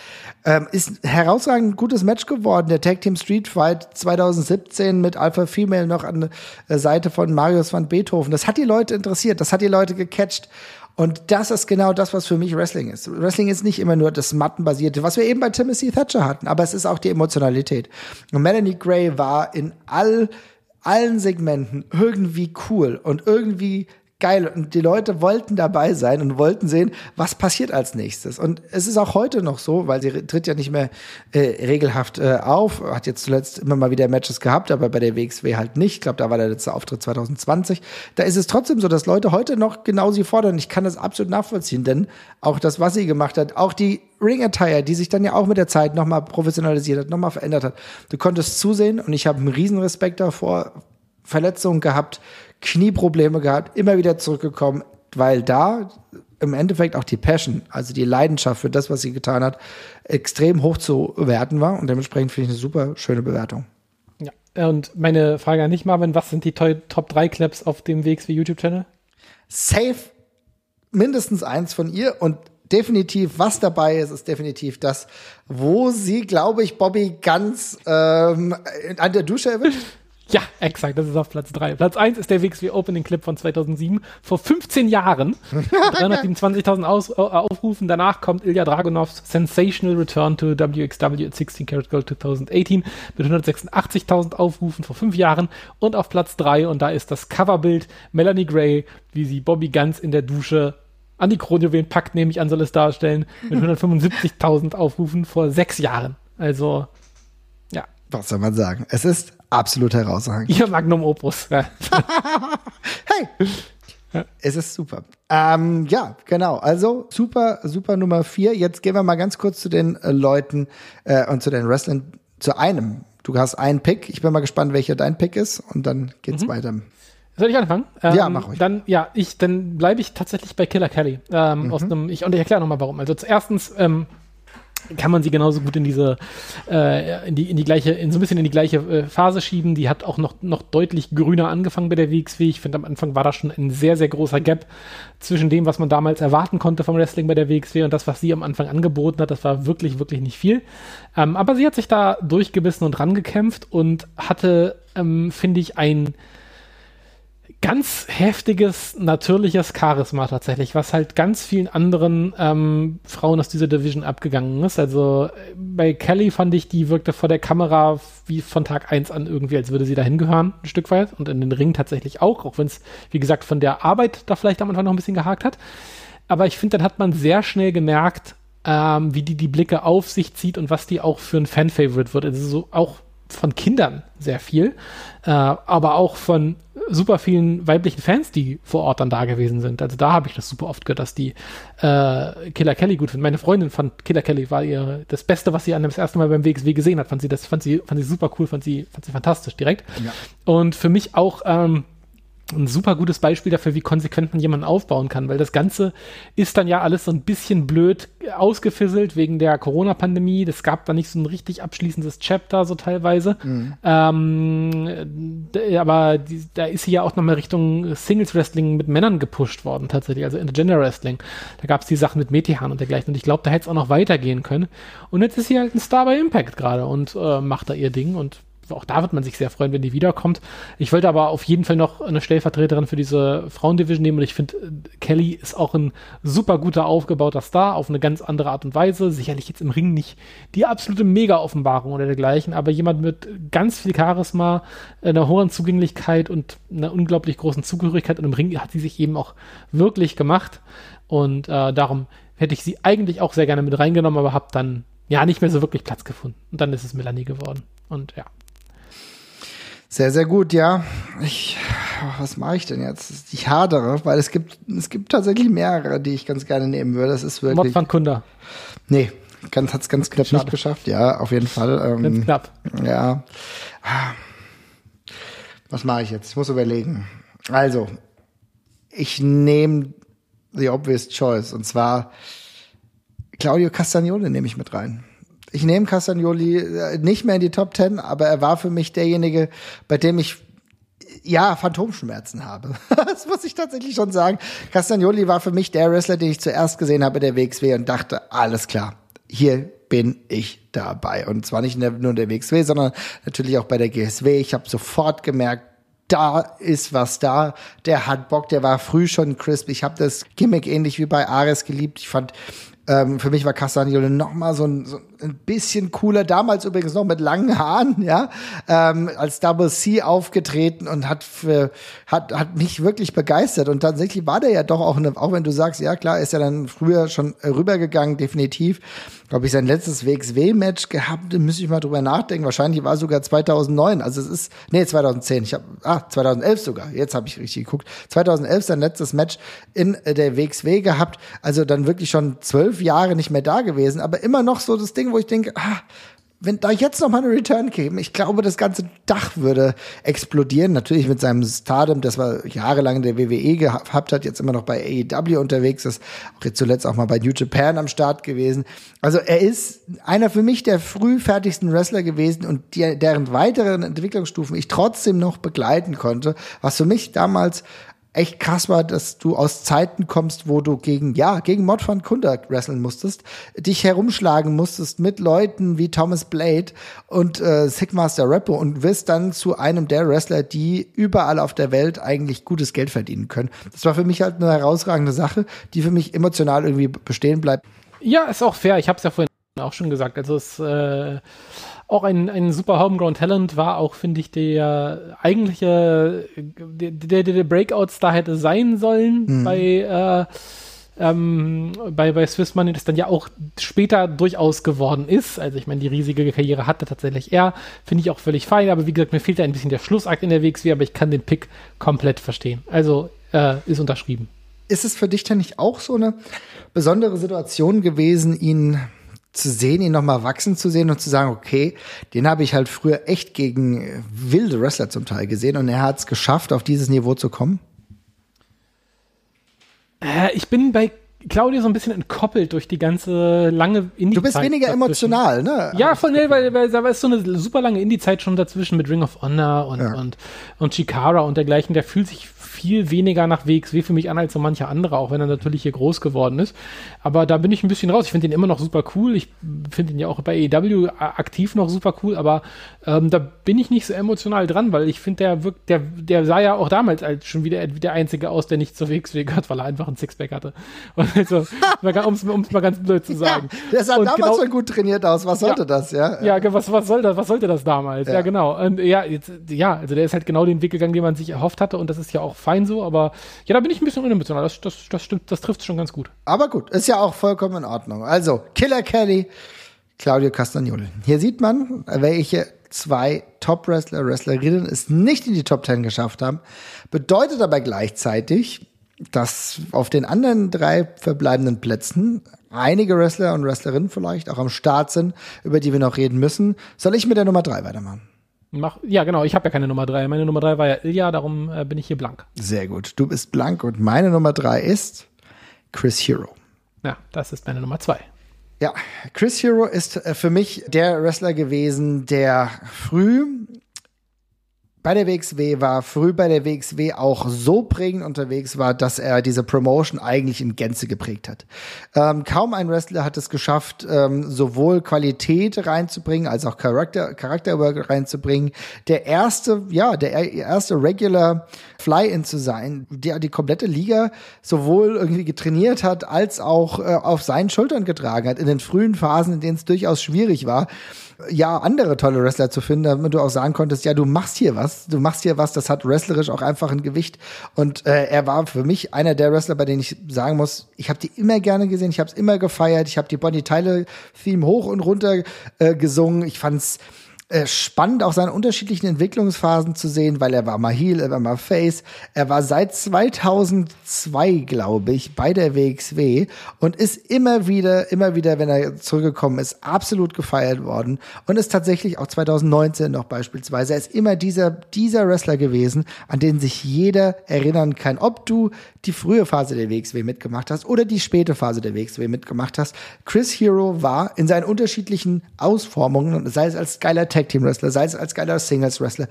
ähm, ist herausragend gutes Match geworden. Der Tag Team Street Fight 2017 mit Alpha Female noch an der Seite von Marius van Beethoven. Das hat die Leute interessiert, das hat die Leute gecatcht. Und das ist genau das, was für mich Wrestling ist. Wrestling ist nicht immer nur das Mattenbasierte, was wir eben bei Timothy Thatcher hatten, aber es ist auch die Emotionalität. Und Melanie Gray war in all, allen Segmenten irgendwie cool und irgendwie geil. Und die Leute wollten dabei sein und wollten sehen, was passiert als nächstes. Und es ist auch heute noch so, weil sie tritt ja nicht mehr äh, regelhaft äh, auf, hat jetzt zuletzt immer mal wieder Matches gehabt, aber bei der WXW halt nicht. Ich glaube, da war der letzte Auftritt 2020. Da ist es trotzdem so, dass Leute heute noch genau sie fordern. Ich kann das absolut nachvollziehen, denn auch das, was sie gemacht hat, auch die Ring Attire, die sich dann ja auch mit der Zeit nochmal professionalisiert hat, nochmal verändert hat. Du konntest zusehen und ich habe einen riesen Respekt davor, Verletzungen gehabt, Knieprobleme gehabt, immer wieder zurückgekommen, weil da im Endeffekt auch die Passion, also die Leidenschaft für das, was sie getan hat, extrem hoch zu werten war und dementsprechend finde ich eine super schöne Bewertung. Ja, und meine Frage an dich, Marvin, was sind die Top 3 Claps auf dem WXW YouTube-Channel? Safe mindestens eins von ihr und definitiv, was dabei ist, ist definitiv das, wo sie, glaube ich, Bobby ganz ähm, an der Dusche erwischt. Ja, exakt, das ist auf Platz 3. Platz 1 ist der WXW Opening Clip von 2007, vor 15 Jahren. 327.000 äh, Aufrufen. Danach kommt Ilya Dragunovs Sensational Return to WXW at 16 Karat Gold 2018 mit 186.000 Aufrufen vor 5 Jahren. Und auf Platz 3, und da ist das Coverbild Melanie Gray, wie sie Bobby ganz in der Dusche an die Kronjuwelen packt, nehme ich an, soll es darstellen, mit 175.000 Aufrufen vor 6 Jahren. Also, ja. Was soll man sagen? Es ist absolut herausragend. Ihr Magnum Opus. Ja. hey! Ja. Es ist super. Ähm, ja, genau. Also super, super Nummer vier. Jetzt gehen wir mal ganz kurz zu den äh, Leuten äh, und zu den Wrestlern. Zu einem. Du hast einen Pick. Ich bin mal gespannt, welcher dein Pick ist. Und dann geht's mhm. weiter. Soll ich anfangen? Ähm, ja, mach ruhig. Dann, ja, ich, dann bleibe ich tatsächlich bei Killer Kelly. Ähm, mhm. aus einem, ich, und ich erkläre nochmal warum. Also erstens, ähm, kann man sie genauso gut in diese äh, in die in die gleiche in so ein bisschen in die gleiche äh, Phase schieben. Die hat auch noch noch deutlich grüner angefangen bei der WXW. Ich finde am Anfang war da schon ein sehr sehr großer Gap zwischen dem, was man damals erwarten konnte vom Wrestling bei der WXW und das, was sie am Anfang angeboten hat. Das war wirklich wirklich nicht viel. Ähm, aber sie hat sich da durchgebissen und rangekämpft und hatte ähm, finde ich ein ganz heftiges, natürliches Charisma tatsächlich, was halt ganz vielen anderen ähm, Frauen aus dieser Division abgegangen ist. Also äh, bei Kelly fand ich, die wirkte vor der Kamera wie von Tag eins an irgendwie, als würde sie dahin gehören, ein Stück weit. Und in den Ring tatsächlich auch, auch wenn es, wie gesagt, von der Arbeit da vielleicht am Anfang noch ein bisschen gehakt hat. Aber ich finde, dann hat man sehr schnell gemerkt, ähm, wie die die Blicke auf sich zieht und was die auch für ein Fan-Favorite wird. Also so auch von Kindern sehr viel, äh, aber auch von super vielen weiblichen Fans, die vor Ort dann da gewesen sind. Also da habe ich das super oft gehört, dass die äh, Killer Kelly gut finden. Meine Freundin fand Killer Kelly war ihr das Beste, was sie an das erste Mal beim WXW gesehen hat. Fand sie das, fand sie, fand sie super cool, fand sie, fand sie fantastisch direkt. Ja. Und für mich auch ähm, ein super gutes Beispiel dafür, wie konsequent man jemanden aufbauen kann, weil das Ganze ist dann ja alles so ein bisschen blöd ausgefisselt wegen der Corona-Pandemie. Das gab da nicht so ein richtig abschließendes Chapter, so teilweise. Mhm. Ähm, aber die, da ist sie ja auch nochmal Richtung Singles-Wrestling mit Männern gepusht worden, tatsächlich, also Intergender-Wrestling. Da gab es die Sachen mit Metehan und dergleichen. Und ich glaube, da hätte es auch noch weitergehen können. Und jetzt ist sie halt ein Star bei Impact gerade und äh, macht da ihr Ding und auch da wird man sich sehr freuen, wenn die wiederkommt. Ich wollte aber auf jeden Fall noch eine Stellvertreterin für diese Frauendivision nehmen und ich finde, äh, Kelly ist auch ein super guter aufgebauter Star auf eine ganz andere Art und Weise. Sicherlich jetzt im Ring nicht die absolute Mega-Offenbarung oder dergleichen, aber jemand mit ganz viel Charisma, einer hohen Zugänglichkeit und einer unglaublich großen Zugehörigkeit und im Ring hat sie sich eben auch wirklich gemacht und äh, darum hätte ich sie eigentlich auch sehr gerne mit reingenommen, aber habe dann ja nicht mehr so wirklich Platz gefunden. Und dann ist es Melanie geworden. Und ja. Sehr, sehr gut, ja. Ich, was mache ich denn jetzt? Ich hadere, weil es gibt, es gibt tatsächlich mehrere, die ich ganz gerne nehmen würde. Das ist wirklich. Mod van Kunda. Nee, ganz, hat's ganz knapp Schade. nicht geschafft. Ja, auf jeden Fall. Ähm, ganz knapp. Ja. Was mache ich jetzt? Ich muss überlegen. Also, ich nehme the obvious choice. Und zwar Claudio Castagnoli nehme ich mit rein ich nehme Castagnoli äh, nicht mehr in die Top Ten, aber er war für mich derjenige, bei dem ich ja, Phantomschmerzen habe. das muss ich tatsächlich schon sagen. Castagnoli war für mich der Wrestler, den ich zuerst gesehen habe der WXW und dachte, alles klar, hier bin ich dabei. Und zwar nicht nur in der WXW, sondern natürlich auch bei der GSW. Ich habe sofort gemerkt, da ist was da. Der hat Bock, der war früh schon crisp. Ich habe das Gimmick ähnlich wie bei Ares geliebt. Ich fand ähm, für mich war Castagnoli noch mal so ein, so ein bisschen cooler. Damals übrigens noch mit langen Haaren, ja, ähm, als Double C aufgetreten und hat für, hat hat mich wirklich begeistert. Und tatsächlich war der ja doch auch, eine, auch wenn du sagst, ja klar, ist er dann früher schon rübergegangen, definitiv glaube ich, sein letztes WXW-Match gehabt, müsste ich mal drüber nachdenken. Wahrscheinlich war sogar 2009. Also es ist, nee, 2010. Ich habe, ah, 2011 sogar. Jetzt habe ich richtig geguckt. 2011 sein letztes Match in äh, der WXW gehabt. Also dann wirklich schon zwölf Jahre nicht mehr da gewesen. Aber immer noch so das Ding, wo ich denke, ah, wenn da jetzt noch mal eine Return käme, ich glaube, das ganze Dach würde explodieren. Natürlich mit seinem Stardom, das war jahrelang in der WWE gehabt hat, jetzt immer noch bei AEW unterwegs ist, auch jetzt zuletzt auch mal bei New Japan am Start gewesen. Also er ist einer für mich der früh fertigsten Wrestler gewesen und die, deren weiteren Entwicklungsstufen ich trotzdem noch begleiten konnte, was für mich damals echt krass war, dass du aus Zeiten kommst, wo du gegen, ja, gegen Mod von Kunda wresteln musstest, dich herumschlagen musstest mit Leuten wie Thomas Blade und äh, Sigmaster Rappo und wirst dann zu einem der Wrestler, die überall auf der Welt eigentlich gutes Geld verdienen können. Das war für mich halt eine herausragende Sache, die für mich emotional irgendwie bestehen bleibt. Ja, ist auch fair. Ich habe es ja vorhin auch schon gesagt. Also es äh, auch ein, ein super Homegrown Talent war auch, finde ich, der eigentliche, der, der, der Breakout-Star hätte sein sollen mhm. bei, äh, ähm, bei, bei Swiss Money, das dann ja auch später durchaus geworden ist. Also ich meine, die riesige Karriere hatte tatsächlich er, finde ich auch völlig fein, aber wie gesagt, mir fehlt da ein bisschen der Schlussakt in der WXW, aber ich kann den Pick komplett verstehen. Also äh, ist unterschrieben. Ist es für dich denn nicht auch so eine besondere Situation gewesen, ihn zu sehen, ihn nochmal wachsen zu sehen und zu sagen, okay, den habe ich halt früher echt gegen wilde Wrestler zum Teil gesehen und er hat es geschafft, auf dieses Niveau zu kommen? Äh, ich bin bei Claudia so ein bisschen entkoppelt durch die ganze lange Indie-Zeit. Du bist weniger dazwischen. emotional, ne? Ja, voll, nee, weil, weil da ist so eine super lange Indie-Zeit schon dazwischen mit Ring of Honor und, ja. und, und Chikara und dergleichen. Der fühlt sich viel weniger nach WXW für mich an als so mancher andere, auch wenn er natürlich hier groß geworden ist. Aber da bin ich ein bisschen raus. Ich finde ihn immer noch super cool. Ich finde ihn ja auch bei AEW aktiv noch super cool, aber ähm, da bin ich nicht so emotional dran, weil ich finde, der wirkt, der, der sah ja auch damals als schon wieder der Einzige aus, der nicht zur WXW gehört, weil er einfach ein Sixpack hatte. Also, um es mal ganz blöd zu sagen. Ja, der sah und damals genau, schon gut trainiert aus. Was sollte ja, das, ja? Ja, was, was soll das, was sollte das damals? Ja, ja genau. Und ja, jetzt, ja, also der ist halt genau den Weg gegangen, den man sich erhofft hatte und das ist ja auch fein so, aber ja, da bin ich ein bisschen unemotional. Das, das, das stimmt, das trifft schon ganz gut. Aber gut, ist ja auch vollkommen in Ordnung. Also, Killer Kelly, Claudio Castagnoli. Hier sieht man, welche zwei Top-Wrestler, Wrestlerinnen es nicht in die Top Ten geschafft haben. Bedeutet aber gleichzeitig, dass auf den anderen drei verbleibenden Plätzen einige Wrestler und Wrestlerinnen vielleicht auch am Start sind, über die wir noch reden müssen. Soll ich mit der Nummer drei weitermachen? Mach, ja, genau, ich habe ja keine Nummer drei. Meine Nummer drei war ja Ilya, darum äh, bin ich hier blank. Sehr gut. Du bist blank und meine Nummer drei ist Chris Hero. Ja, das ist meine Nummer zwei. Ja, Chris Hero ist äh, für mich der Wrestler gewesen, der früh bei der WXW war, früh bei der WXW auch so prägend unterwegs war, dass er diese Promotion eigentlich in Gänze geprägt hat. Ähm, kaum ein Wrestler hat es geschafft, ähm, sowohl Qualität reinzubringen, als auch Charakter, Charakterwork reinzubringen. Der erste, ja, der erste Regular Fly-In zu sein, der die komplette Liga sowohl irgendwie getrainiert hat, als auch äh, auf seinen Schultern getragen hat, in den frühen Phasen, in denen es durchaus schwierig war ja, andere tolle Wrestler zu finden, damit du auch sagen konntest, ja, du machst hier was, du machst hier was, das hat wrestlerisch auch einfach ein Gewicht. Und äh, er war für mich einer der Wrestler, bei denen ich sagen muss, ich habe die immer gerne gesehen, ich habe es immer gefeiert, ich habe die Bonnie Tyler Theme hoch und runter äh, gesungen, ich fand's äh, spannend, auch seine unterschiedlichen Entwicklungsphasen zu sehen, weil er war mal Heel, er war mal Face. Er war seit 2002, glaube ich, bei der WXW und ist immer wieder, immer wieder, wenn er zurückgekommen ist, absolut gefeiert worden und ist tatsächlich auch 2019 noch beispielsweise. Er ist immer dieser, dieser Wrestler gewesen, an den sich jeder erinnern kann, ob du die frühe Phase der WXW mitgemacht hast oder die späte Phase der WXW mitgemacht hast. Chris Hero war in seinen unterschiedlichen Ausformungen, sei es als geiler Tag Team Wrestler, sei es als geiler Singles Wrestler.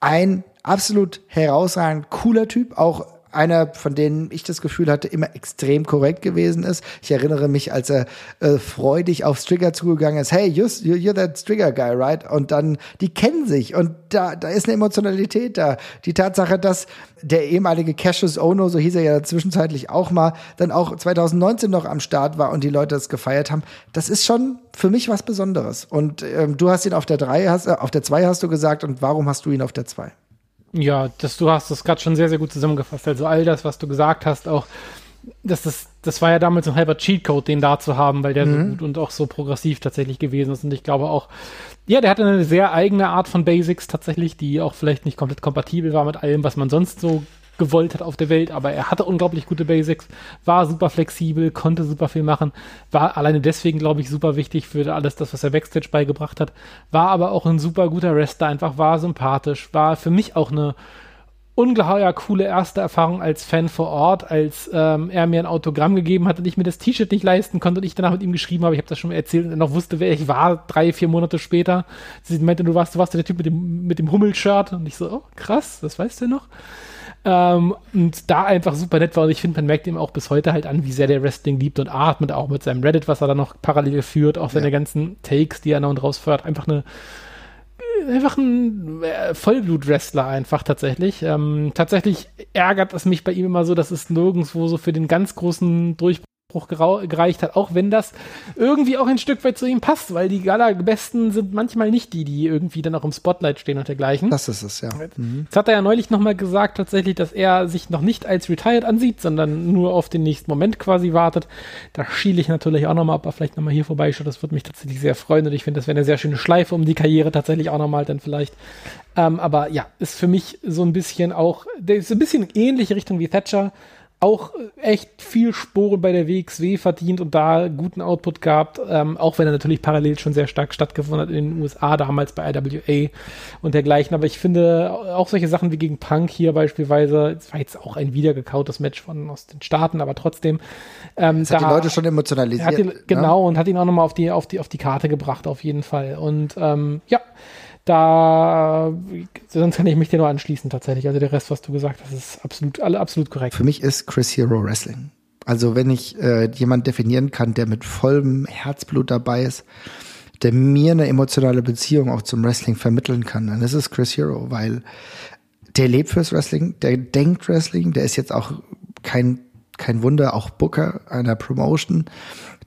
Ein absolut herausragend cooler Typ, auch einer, von denen ich das Gefühl hatte, immer extrem korrekt gewesen ist. Ich erinnere mich, als er äh, freudig auf Strigger zugegangen ist, hey, you're, you're that Strigger guy, right? Und dann, die kennen sich und da, da ist eine Emotionalität da. Die Tatsache, dass der ehemalige Cassius Ono, so hieß er ja zwischenzeitlich auch mal, dann auch 2019 noch am Start war und die Leute das gefeiert haben, das ist schon für mich was Besonderes. Und ähm, du hast ihn auf der drei, hast, äh, auf der zwei hast du gesagt und warum hast du ihn auf der zwei? Ja, das, du hast das gerade schon sehr, sehr gut zusammengefasst. Also all das, was du gesagt hast, auch, das, das, das war ja damals ein halber Cheatcode, den da zu haben, weil der mhm. so gut und auch so progressiv tatsächlich gewesen ist. Und ich glaube auch, ja, der hatte eine sehr eigene Art von Basics tatsächlich, die auch vielleicht nicht komplett kompatibel war mit allem, was man sonst so gewollt hat auf der Welt, aber er hatte unglaublich gute Basics, war super flexibel, konnte super viel machen, war alleine deswegen, glaube ich, super wichtig für alles das, was er Backstage beigebracht hat, war aber auch ein super guter Wrestler, einfach war sympathisch, war für mich auch eine ungeheuer coole erste Erfahrung als Fan vor Ort, als ähm, er mir ein Autogramm gegeben hat und ich mir das T-Shirt nicht leisten konnte und ich danach mit ihm geschrieben habe. Ich habe das schon erzählt und er noch wusste, wer ich war, drei, vier Monate später. Sie meinte, du warst, du warst der Typ mit dem, mit dem Hummel-Shirt und ich so, oh krass, das weißt du noch. Ähm, und da einfach super nett war. Und ich finde, man merkt ihm auch bis heute halt an, wie sehr der Wrestling liebt und atmet, auch mit seinem Reddit, was er da noch parallel führt, auch seine ja. ganzen Takes, die er noch und raus führt. Einfach eine einfach ein äh, Vollblut-Wrestler einfach tatsächlich. Ähm, tatsächlich ärgert es mich bei ihm immer so, dass es nirgendwo so für den ganz großen Durchbruch Durchbruch gereicht hat, auch wenn das irgendwie auch ein Stück weit zu ihm passt, weil die Gala-Besten sind manchmal nicht die, die irgendwie dann auch im Spotlight stehen und dergleichen. Das ist es, ja. Mhm. Jetzt hat er ja neulich nochmal gesagt, tatsächlich, dass er sich noch nicht als retired ansieht, sondern nur auf den nächsten Moment quasi wartet. Da schiele ich natürlich auch nochmal, ob er vielleicht nochmal hier vorbeischaut. Das würde mich tatsächlich sehr freuen und ich finde, das wäre eine sehr schöne Schleife um die Karriere tatsächlich auch nochmal dann vielleicht. Ähm, aber ja, ist für mich so ein bisschen auch, der ist ein bisschen ähnliche Richtung wie Thatcher auch echt viel Sporen bei der WXW verdient und da guten Output gehabt, ähm, auch wenn er natürlich parallel schon sehr stark stattgefunden hat in den USA, damals bei IWA und dergleichen. Aber ich finde auch solche Sachen wie gegen Punk hier beispielsweise, es war jetzt auch ein wiedergekautes Match von aus den Staaten, aber trotzdem. Ähm, das hat da, die Leute schon emotionalisiert. Ihn, genau, ne? und hat ihn auch nochmal auf die, auf, die, auf die Karte gebracht, auf jeden Fall. Und ähm, ja, da, sonst kann ich mich dir nur anschließen tatsächlich. Also der Rest, was du gesagt hast, ist absolut, alle absolut korrekt. Für mich ist Chris Hero Wrestling. Also wenn ich äh, jemand definieren kann, der mit vollem Herzblut dabei ist, der mir eine emotionale Beziehung auch zum Wrestling vermitteln kann, dann ist es Chris Hero, weil der lebt fürs Wrestling, der denkt Wrestling, der ist jetzt auch kein, kein Wunder, auch Booker einer Promotion,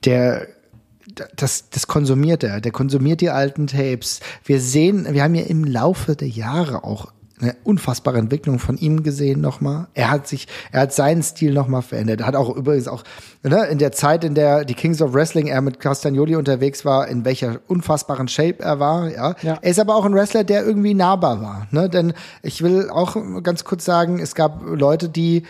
der das, das konsumiert er. Der konsumiert die alten Tapes. Wir sehen, wir haben ja im Laufe der Jahre auch eine unfassbare Entwicklung von ihm gesehen nochmal. Er hat sich, er hat seinen Stil nochmal verändert. Er hat auch übrigens auch ne, in der Zeit, in der die Kings of Wrestling er mit Castagnoli unterwegs war, in welcher unfassbaren Shape er war. Ja. ja. Er ist aber auch ein Wrestler, der irgendwie nahbar war. Ne? Denn ich will auch ganz kurz sagen, es gab Leute, die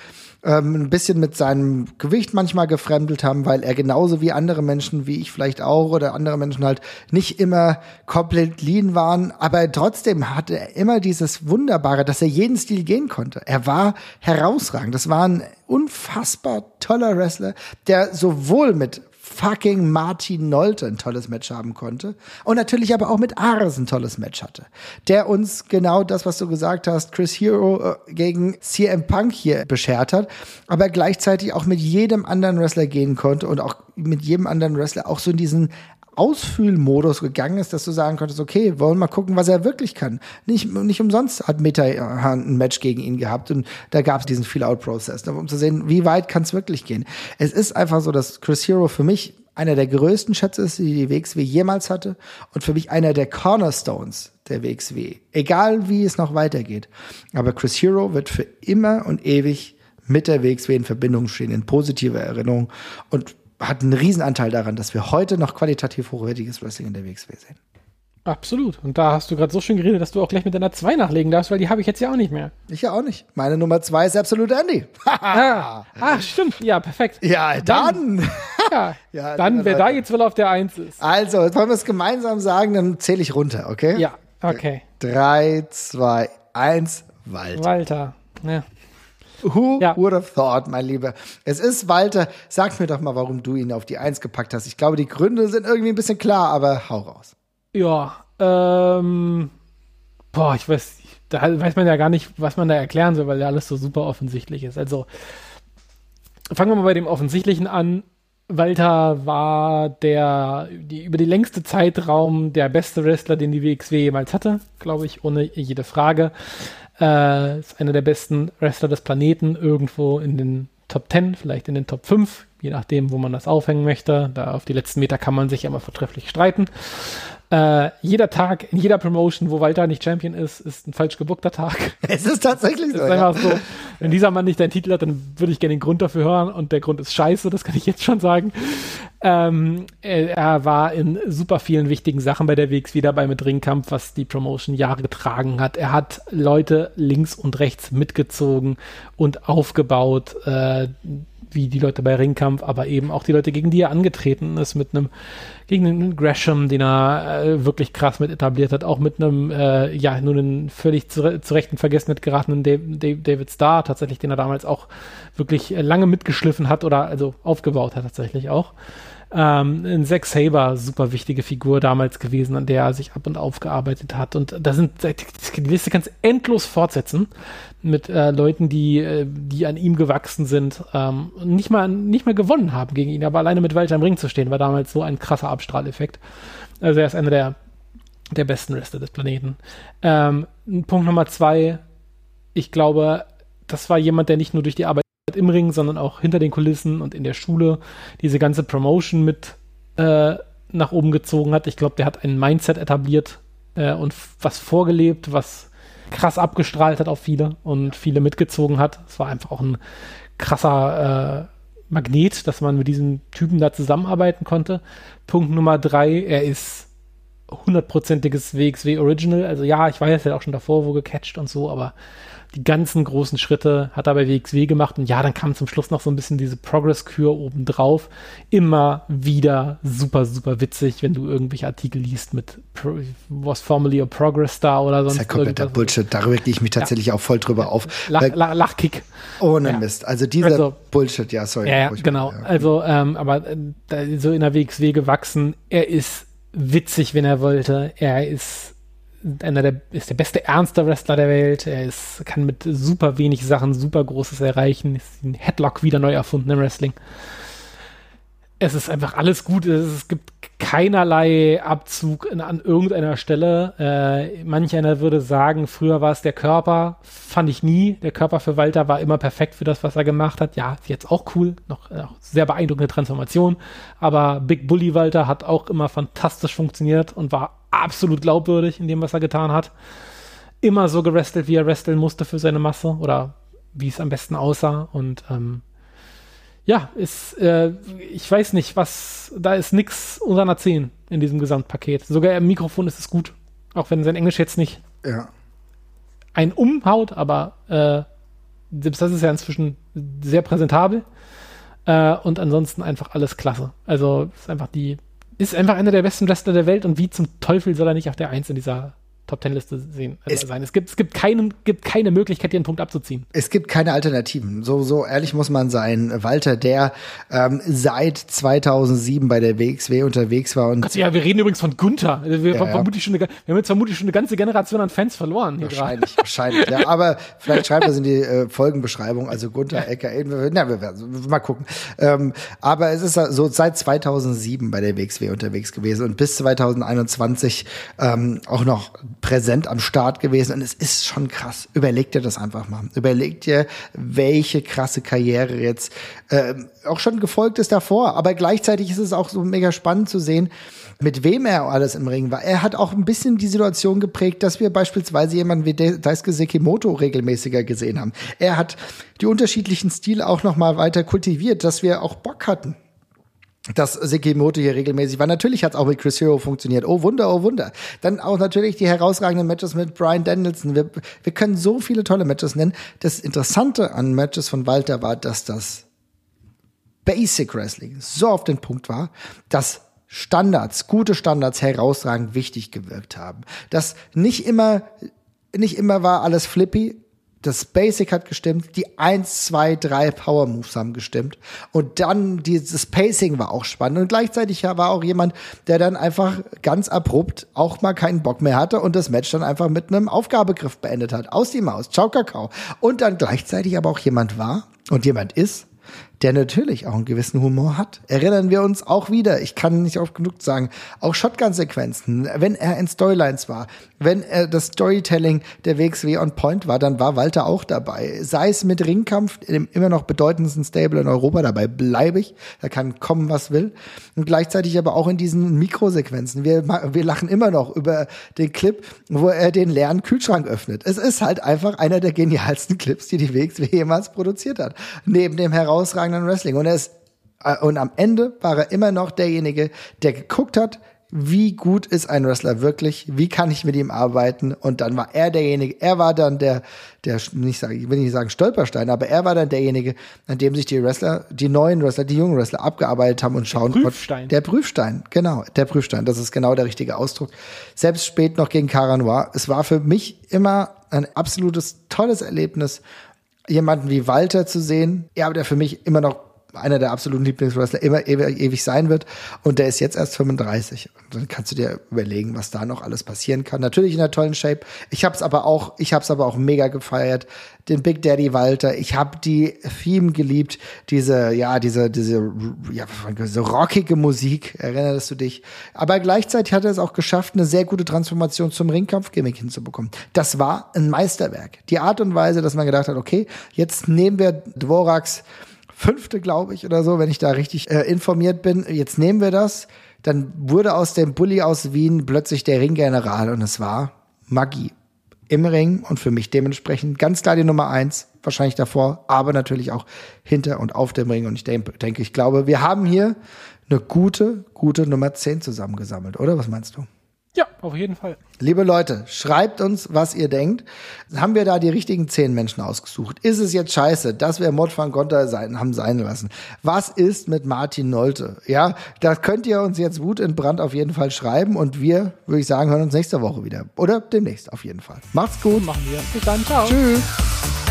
ähm, ein bisschen mit seinem Gewicht manchmal gefremdelt haben, weil er genauso wie andere Menschen, wie ich vielleicht auch, oder andere Menschen halt nicht immer komplett lean waren, aber trotzdem hatte er immer dieses Wunderbare, dass er jeden Stil gehen konnte. Er war herausragend. Das war ein unfassbar toller Wrestler, der sowohl mit fucking Martin Nolte ein tolles Match haben konnte. Und natürlich aber auch mit Ares ein tolles Match hatte. Der uns genau das, was du gesagt hast, Chris Hero äh, gegen CM Punk hier beschert hat, aber gleichzeitig auch mit jedem anderen Wrestler gehen konnte und auch mit jedem anderen Wrestler auch so in diesen Ausfühlmodus gegangen ist, dass du sagen konntest, okay, wollen mal gucken, was er wirklich kann. Nicht, nicht umsonst hat Meta ein Match gegen ihn gehabt und da gab es diesen Feel-Out-Prozess, um zu sehen, wie weit kann es wirklich gehen. Es ist einfach so, dass Chris Hero für mich einer der größten Schätze ist, die die WXW jemals hatte und für mich einer der Cornerstones der WXW. Egal wie es noch weitergeht. Aber Chris Hero wird für immer und ewig mit der WXW in Verbindung stehen, in positiver Erinnerung und hat einen Riesenanteil daran, dass wir heute noch qualitativ hochwertiges Wrestling in der WXW sehen. Absolut. Und da hast du gerade so schön geredet, dass du auch gleich mit deiner 2 nachlegen darfst, weil die habe ich jetzt ja auch nicht mehr. Ich ja auch nicht. Meine Nummer 2 ist Absolut Andy. ah, ah, stimmt. Ja, perfekt. Ja, dann. dann ja, ja, dann, wer da jetzt wohl auf der 1 ist. Also, jetzt wollen wir es gemeinsam sagen, dann zähle ich runter, okay? Ja, okay. 3, 2, 1, Walter. Walter. Ja. Who ja. would have thought, mein Lieber? Es ist Walter. Sag mir doch mal, warum du ihn auf die Eins gepackt hast. Ich glaube, die Gründe sind irgendwie ein bisschen klar, aber hau raus. Ja, ähm, boah, ich weiß, da weiß man ja gar nicht, was man da erklären soll, weil ja alles so super offensichtlich ist. Also, fangen wir mal bei dem Offensichtlichen an. Walter war der, die, über die längste Zeitraum der beste Wrestler, den die WXW jemals hatte, glaube ich, ohne jede Frage. Äh, ist einer der besten Wrestler des Planeten, irgendwo in den Top 10, vielleicht in den Top 5, je nachdem, wo man das aufhängen möchte. Da auf die letzten Meter kann man sich ja immer vertrefflich streiten. Äh, jeder Tag in jeder Promotion, wo Walter nicht Champion ist, ist ein falsch gebuckter Tag. Es ist tatsächlich so. Ist einfach so. Wenn dieser Mann nicht deinen Titel hat, dann würde ich gerne den Grund dafür hören und der Grund ist scheiße, das kann ich jetzt schon sagen. Ähm, er, er, war in super vielen wichtigen Sachen bei der WX wieder bei mit Ringkampf, was die Promotion Jahre getragen hat. Er hat Leute links und rechts mitgezogen und aufgebaut. Äh, wie die Leute bei Ringkampf, aber eben auch die Leute, gegen die er angetreten ist, mit einem, gegen einen Gresham, den er äh, wirklich krass mit etabliert hat, auch mit einem, äh, ja, nun einen völlig zu, zurecht in Vergessenheit geratenen Dave, David Starr, tatsächlich, den er damals auch wirklich lange mitgeschliffen hat oder also aufgebaut hat tatsächlich auch. Ähm, Zack Saber, super wichtige Figur damals gewesen, an der er sich ab und aufgearbeitet hat. Und da sind, die Liste kannst endlos fortsetzen mit äh, Leuten, die, äh, die an ihm gewachsen sind, ähm, nicht mal, nicht mal gewonnen haben gegen ihn, aber alleine mit Walter im Ring zu stehen, war damals so ein krasser Abstrahleffekt. Also er ist einer der, der besten Reste des Planeten. Ähm, Punkt Nummer zwei, ich glaube, das war jemand, der nicht nur durch die Arbeit im Ring, sondern auch hinter den Kulissen und in der Schule diese ganze Promotion mit äh, nach oben gezogen hat. Ich glaube, der hat ein Mindset etabliert äh, und was vorgelebt, was krass abgestrahlt hat auf viele und viele mitgezogen hat. Es war einfach auch ein krasser äh, Magnet, dass man mit diesem Typen da zusammenarbeiten konnte. Punkt Nummer drei, er ist hundertprozentiges WXW Original. Also ja, ich weiß, er hat auch schon davor wo gecatcht und so, aber die ganzen großen Schritte hat er bei WXW gemacht und ja, dann kam zum Schluss noch so ein bisschen diese Progress-Kür obendrauf. Immer wieder super, super witzig, wenn du irgendwelche Artikel liest mit Pro was formerly a Progress Star oder sonst Das ist ja kompletter Bullshit. Darüber gehe ich mich tatsächlich ja. auch voll drüber auf. Lach, Lach, Lachkick. Ohne ja. Mist. Also dieser also, Bullshit, ja, sorry. Ja, ja genau. Mal, also, ähm, aber äh, so in der WXW gewachsen. Er ist witzig, wenn er wollte. Er ist einer der, ist der beste ernste Wrestler der Welt. Er ist, kann mit super wenig Sachen super Großes erreichen. Ist ein Headlock wieder neu erfunden im Wrestling. Es ist einfach alles gut. Es, gibt keinerlei Abzug in, an irgendeiner Stelle. Äh, manch einer würde sagen, früher war es der Körper. Fand ich nie. Der Körper für Walter war immer perfekt für das, was er gemacht hat. Ja, jetzt auch cool. Noch, noch sehr beeindruckende Transformation. Aber Big Bully Walter hat auch immer fantastisch funktioniert und war absolut glaubwürdig in dem, was er getan hat. Immer so gerestelt, wie er wresteln musste für seine Masse oder wie es am besten aussah. Und ähm, ja, ist, äh, ich weiß nicht, was, da ist nichts unter einer 10 in diesem Gesamtpaket. Sogar im Mikrofon ist es gut, auch wenn sein Englisch jetzt nicht ja. ein umhaut, aber äh, selbst das ist ja inzwischen sehr präsentabel. Äh, und ansonsten einfach alles klasse. Also ist einfach die, ist einfach einer der besten Wrestler der Welt und wie zum Teufel soll er nicht auf der Eins in dieser Top Ten Liste sehen, äh, es, sein. Es gibt, es gibt, keinen, gibt keine Möglichkeit, hier einen Punkt abzuziehen. Es gibt keine Alternativen. So, so ehrlich muss man sein. Walter, der ähm, seit 2007 bei der WXW unterwegs war. Und Gott, ja, wir reden übrigens von Gunther. Wir, ja, vermutlich schon eine, wir haben jetzt vermutlich schon eine ganze Generation an Fans verloren. wahrscheinlich, wahrscheinlich. Ja, aber vielleicht schreiben wir es in die äh, Folgenbeschreibung. Also Gunther, aka, na, wir werden mal gucken. Ähm, aber es ist so seit 2007 bei der WXW unterwegs gewesen und bis 2021 ähm, auch noch präsent am Start gewesen und es ist schon krass. Überleg dir das einfach mal. Überleg dir, welche krasse Karriere jetzt äh, auch schon gefolgt ist davor. Aber gleichzeitig ist es auch so mega spannend zu sehen, mit wem er alles im Ring war. Er hat auch ein bisschen die Situation geprägt, dass wir beispielsweise jemanden wie Daisuke Sekimoto regelmäßiger gesehen haben. Er hat die unterschiedlichen Stile auch noch mal weiter kultiviert, dass wir auch Bock hatten dass Sekimoto hier regelmäßig war. Natürlich hat es auch mit Chris Hero funktioniert. Oh Wunder, oh Wunder. Dann auch natürlich die herausragenden Matches mit Brian Danielson. Wir, wir können so viele tolle Matches nennen. Das Interessante an Matches von Walter war, dass das Basic Wrestling so auf den Punkt war, dass Standards, gute Standards herausragend wichtig gewirkt haben. Dass nicht immer, nicht immer war alles flippy, das Basic hat gestimmt, die 1, 2, 3 Power Moves haben gestimmt und dann dieses Pacing war auch spannend und gleichzeitig war auch jemand, der dann einfach ganz abrupt auch mal keinen Bock mehr hatte und das Match dann einfach mit einem Aufgabegriff beendet hat. Aus die Maus, ciao Kakao. Und dann gleichzeitig aber auch jemand war und jemand ist, der natürlich auch einen gewissen Humor hat. Erinnern wir uns auch wieder, ich kann nicht oft genug sagen, auch Shotgun-Sequenzen, wenn er in Storylines war, wenn er das Storytelling der WXW on Point war, dann war Walter auch dabei. Sei es mit Ringkampf, dem immer noch bedeutendsten Stable in Europa, dabei bleibe ich, da kann kommen, was will. Und gleichzeitig aber auch in diesen Mikrosequenzen. Wir, wir lachen immer noch über den Clip, wo er den leeren Kühlschrank öffnet. Es ist halt einfach einer der genialsten Clips, die die WXW jemals produziert hat. Neben dem herausragenden herausragenden Wrestling. Und er ist, äh, und am Ende war er immer noch derjenige, der geguckt hat, wie gut ist ein Wrestler wirklich, wie kann ich mit ihm arbeiten und dann war er derjenige, er war dann der, der, nicht sagen, ich will nicht sagen Stolperstein, aber er war dann derjenige, an dem sich die Wrestler, die neuen Wrestler, die jungen Wrestler abgearbeitet haben und schauen. Der Prüfstein. Der Prüfstein, genau, der Prüfstein, das ist genau der richtige Ausdruck. Selbst spät noch gegen Cara Noir, es war für mich immer ein absolutes tolles Erlebnis, jemanden wie Walter zu sehen, ja, der für mich immer noch einer der absoluten Lieblingswrestler immer ewig, sein wird. Und der ist jetzt erst 35. Und dann kannst du dir überlegen, was da noch alles passieren kann. Natürlich in einer tollen Shape. Ich habe es aber auch, ich habe es aber auch mega gefeiert. Den Big Daddy Walter. Ich habe die Theme geliebt. Diese, ja, diese, diese, ja, so rockige Musik. Erinnerst du dich? Aber gleichzeitig hat er es auch geschafft, eine sehr gute Transformation zum Ringkampf-Gimmick hinzubekommen. Das war ein Meisterwerk. Die Art und Weise, dass man gedacht hat, okay, jetzt nehmen wir Dvorax fünfte, glaube ich, oder so, wenn ich da richtig äh, informiert bin. Jetzt nehmen wir das. Dann wurde aus dem Bully aus Wien plötzlich der Ringgeneral und es war Magie im Ring und für mich dementsprechend ganz klar die Nummer eins, wahrscheinlich davor, aber natürlich auch hinter und auf dem Ring. Und ich denke, ich glaube, wir haben hier eine gute, gute Nummer zehn zusammengesammelt, oder? Was meinst du? Ja, auf jeden Fall. Liebe Leute, schreibt uns, was ihr denkt. Haben wir da die richtigen zehn Menschen ausgesucht? Ist es jetzt scheiße, dass wir Mod van Gonter sein, haben sein lassen? Was ist mit Martin Nolte? Ja, da könnt ihr uns jetzt Wut in Brand auf jeden Fall schreiben und wir, würde ich sagen, hören uns nächste Woche wieder. Oder demnächst auf jeden Fall. Macht's gut. Machen wir. Bis dann. Ciao. Tschüss.